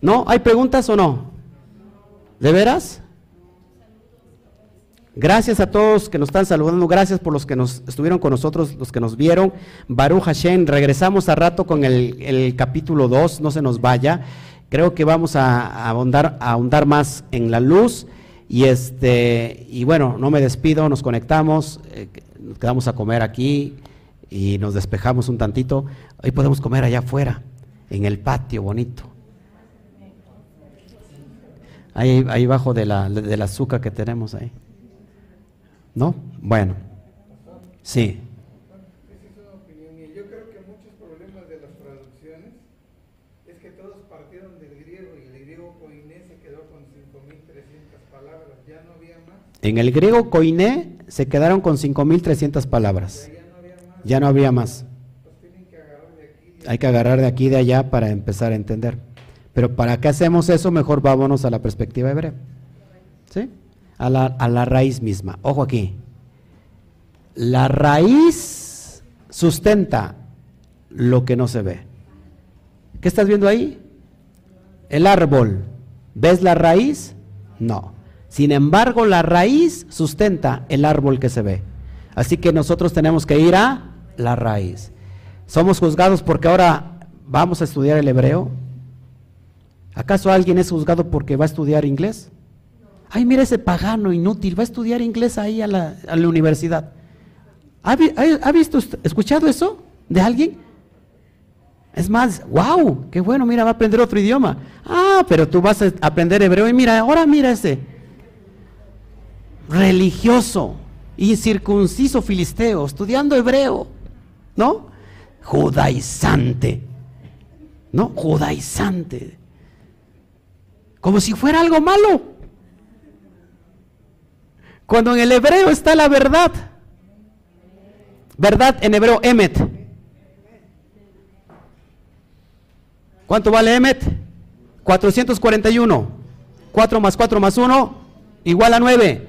¿No? ¿Hay preguntas o no? ¿De veras? Gracias a todos que nos están saludando, gracias por los que nos estuvieron con nosotros, los que nos vieron. Baruch Hashem, regresamos a rato con el, capítulo 2, no se nos vaya. Creo que vamos a, ahondar, más en la luz. Y este, y bueno, no me despido, nos conectamos, eh, nos quedamos a comer aquí y nos despejamos un tantito. Hoy podemos comer allá afuera, en el patio bonito. Ahí, ahí abajo de la, del azúcar que tenemos ahí. ¿No? Bueno. Sí. Yo creo que muchos problemas de las traducciones es que todos partieron del griego y el griego koiné se quedó con 5.300 palabras. Ya no había más. En el griego koiné se quedaron con 5.300 palabras. Ya no había más. Hay que agarrar de aquí y de allá para empezar a entender. Pero ¿para qué hacemos eso? Mejor vámonos a la perspectiva hebrea. ¿Sí? A la, raíz misma. Ojo aquí. La raíz sustenta lo que no se ve. ¿Qué estás viendo ahí? El árbol. ¿Ves la raíz? No. Sin embargo, la raíz sustenta el árbol que se ve. Así que nosotros tenemos que ir a la raíz. Somos juzgados porque ahora vamos a estudiar el hebreo. ¿Acaso alguien es juzgado porque va a estudiar inglés? Ay, mira ese pagano inútil, va a estudiar inglés ahí a la, universidad. ¿Ha, visto, escuchado eso de alguien? Es más, wow, qué bueno, mira, va a aprender otro idioma. Ah, pero tú vas a aprender hebreo y mira, ahora mira ese religioso, incircunciso filisteo, estudiando hebreo, ¿no? Judaizante, ¿no? Judaizante. Como si fuera algo malo. Cuando en el hebreo está la verdad. Verdad en hebreo, emet. ¿Cuánto vale emet? 441. 4 más 4 más 1 igual a 9.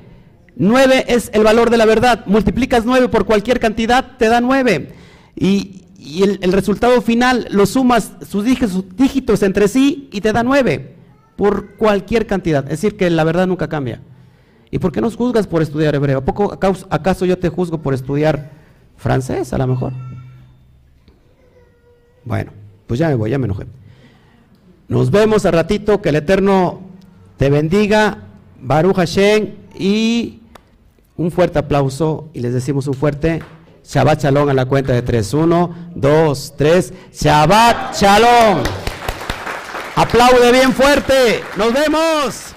9 es el valor de la verdad. Multiplicas 9 por cualquier cantidad, te da 9. Y, el, resultado final lo sumas sus dígitos entre sí y te da 9 por cualquier cantidad. Es decir, que la verdad nunca cambia. ¿Y por qué nos juzgas por estudiar hebreo? ¿A poco, acaso yo te juzgo por estudiar francés a lo mejor? Bueno, pues ya me voy, ya me enojé. Nos vemos a ratito, que el Eterno te bendiga, Baruch Hashem, y un fuerte aplauso, y les decimos un fuerte Shabbat Shalom a la cuenta de 3, 1, 2, 3, Shabbat Shalom. Aplaude bien fuerte, nos vemos.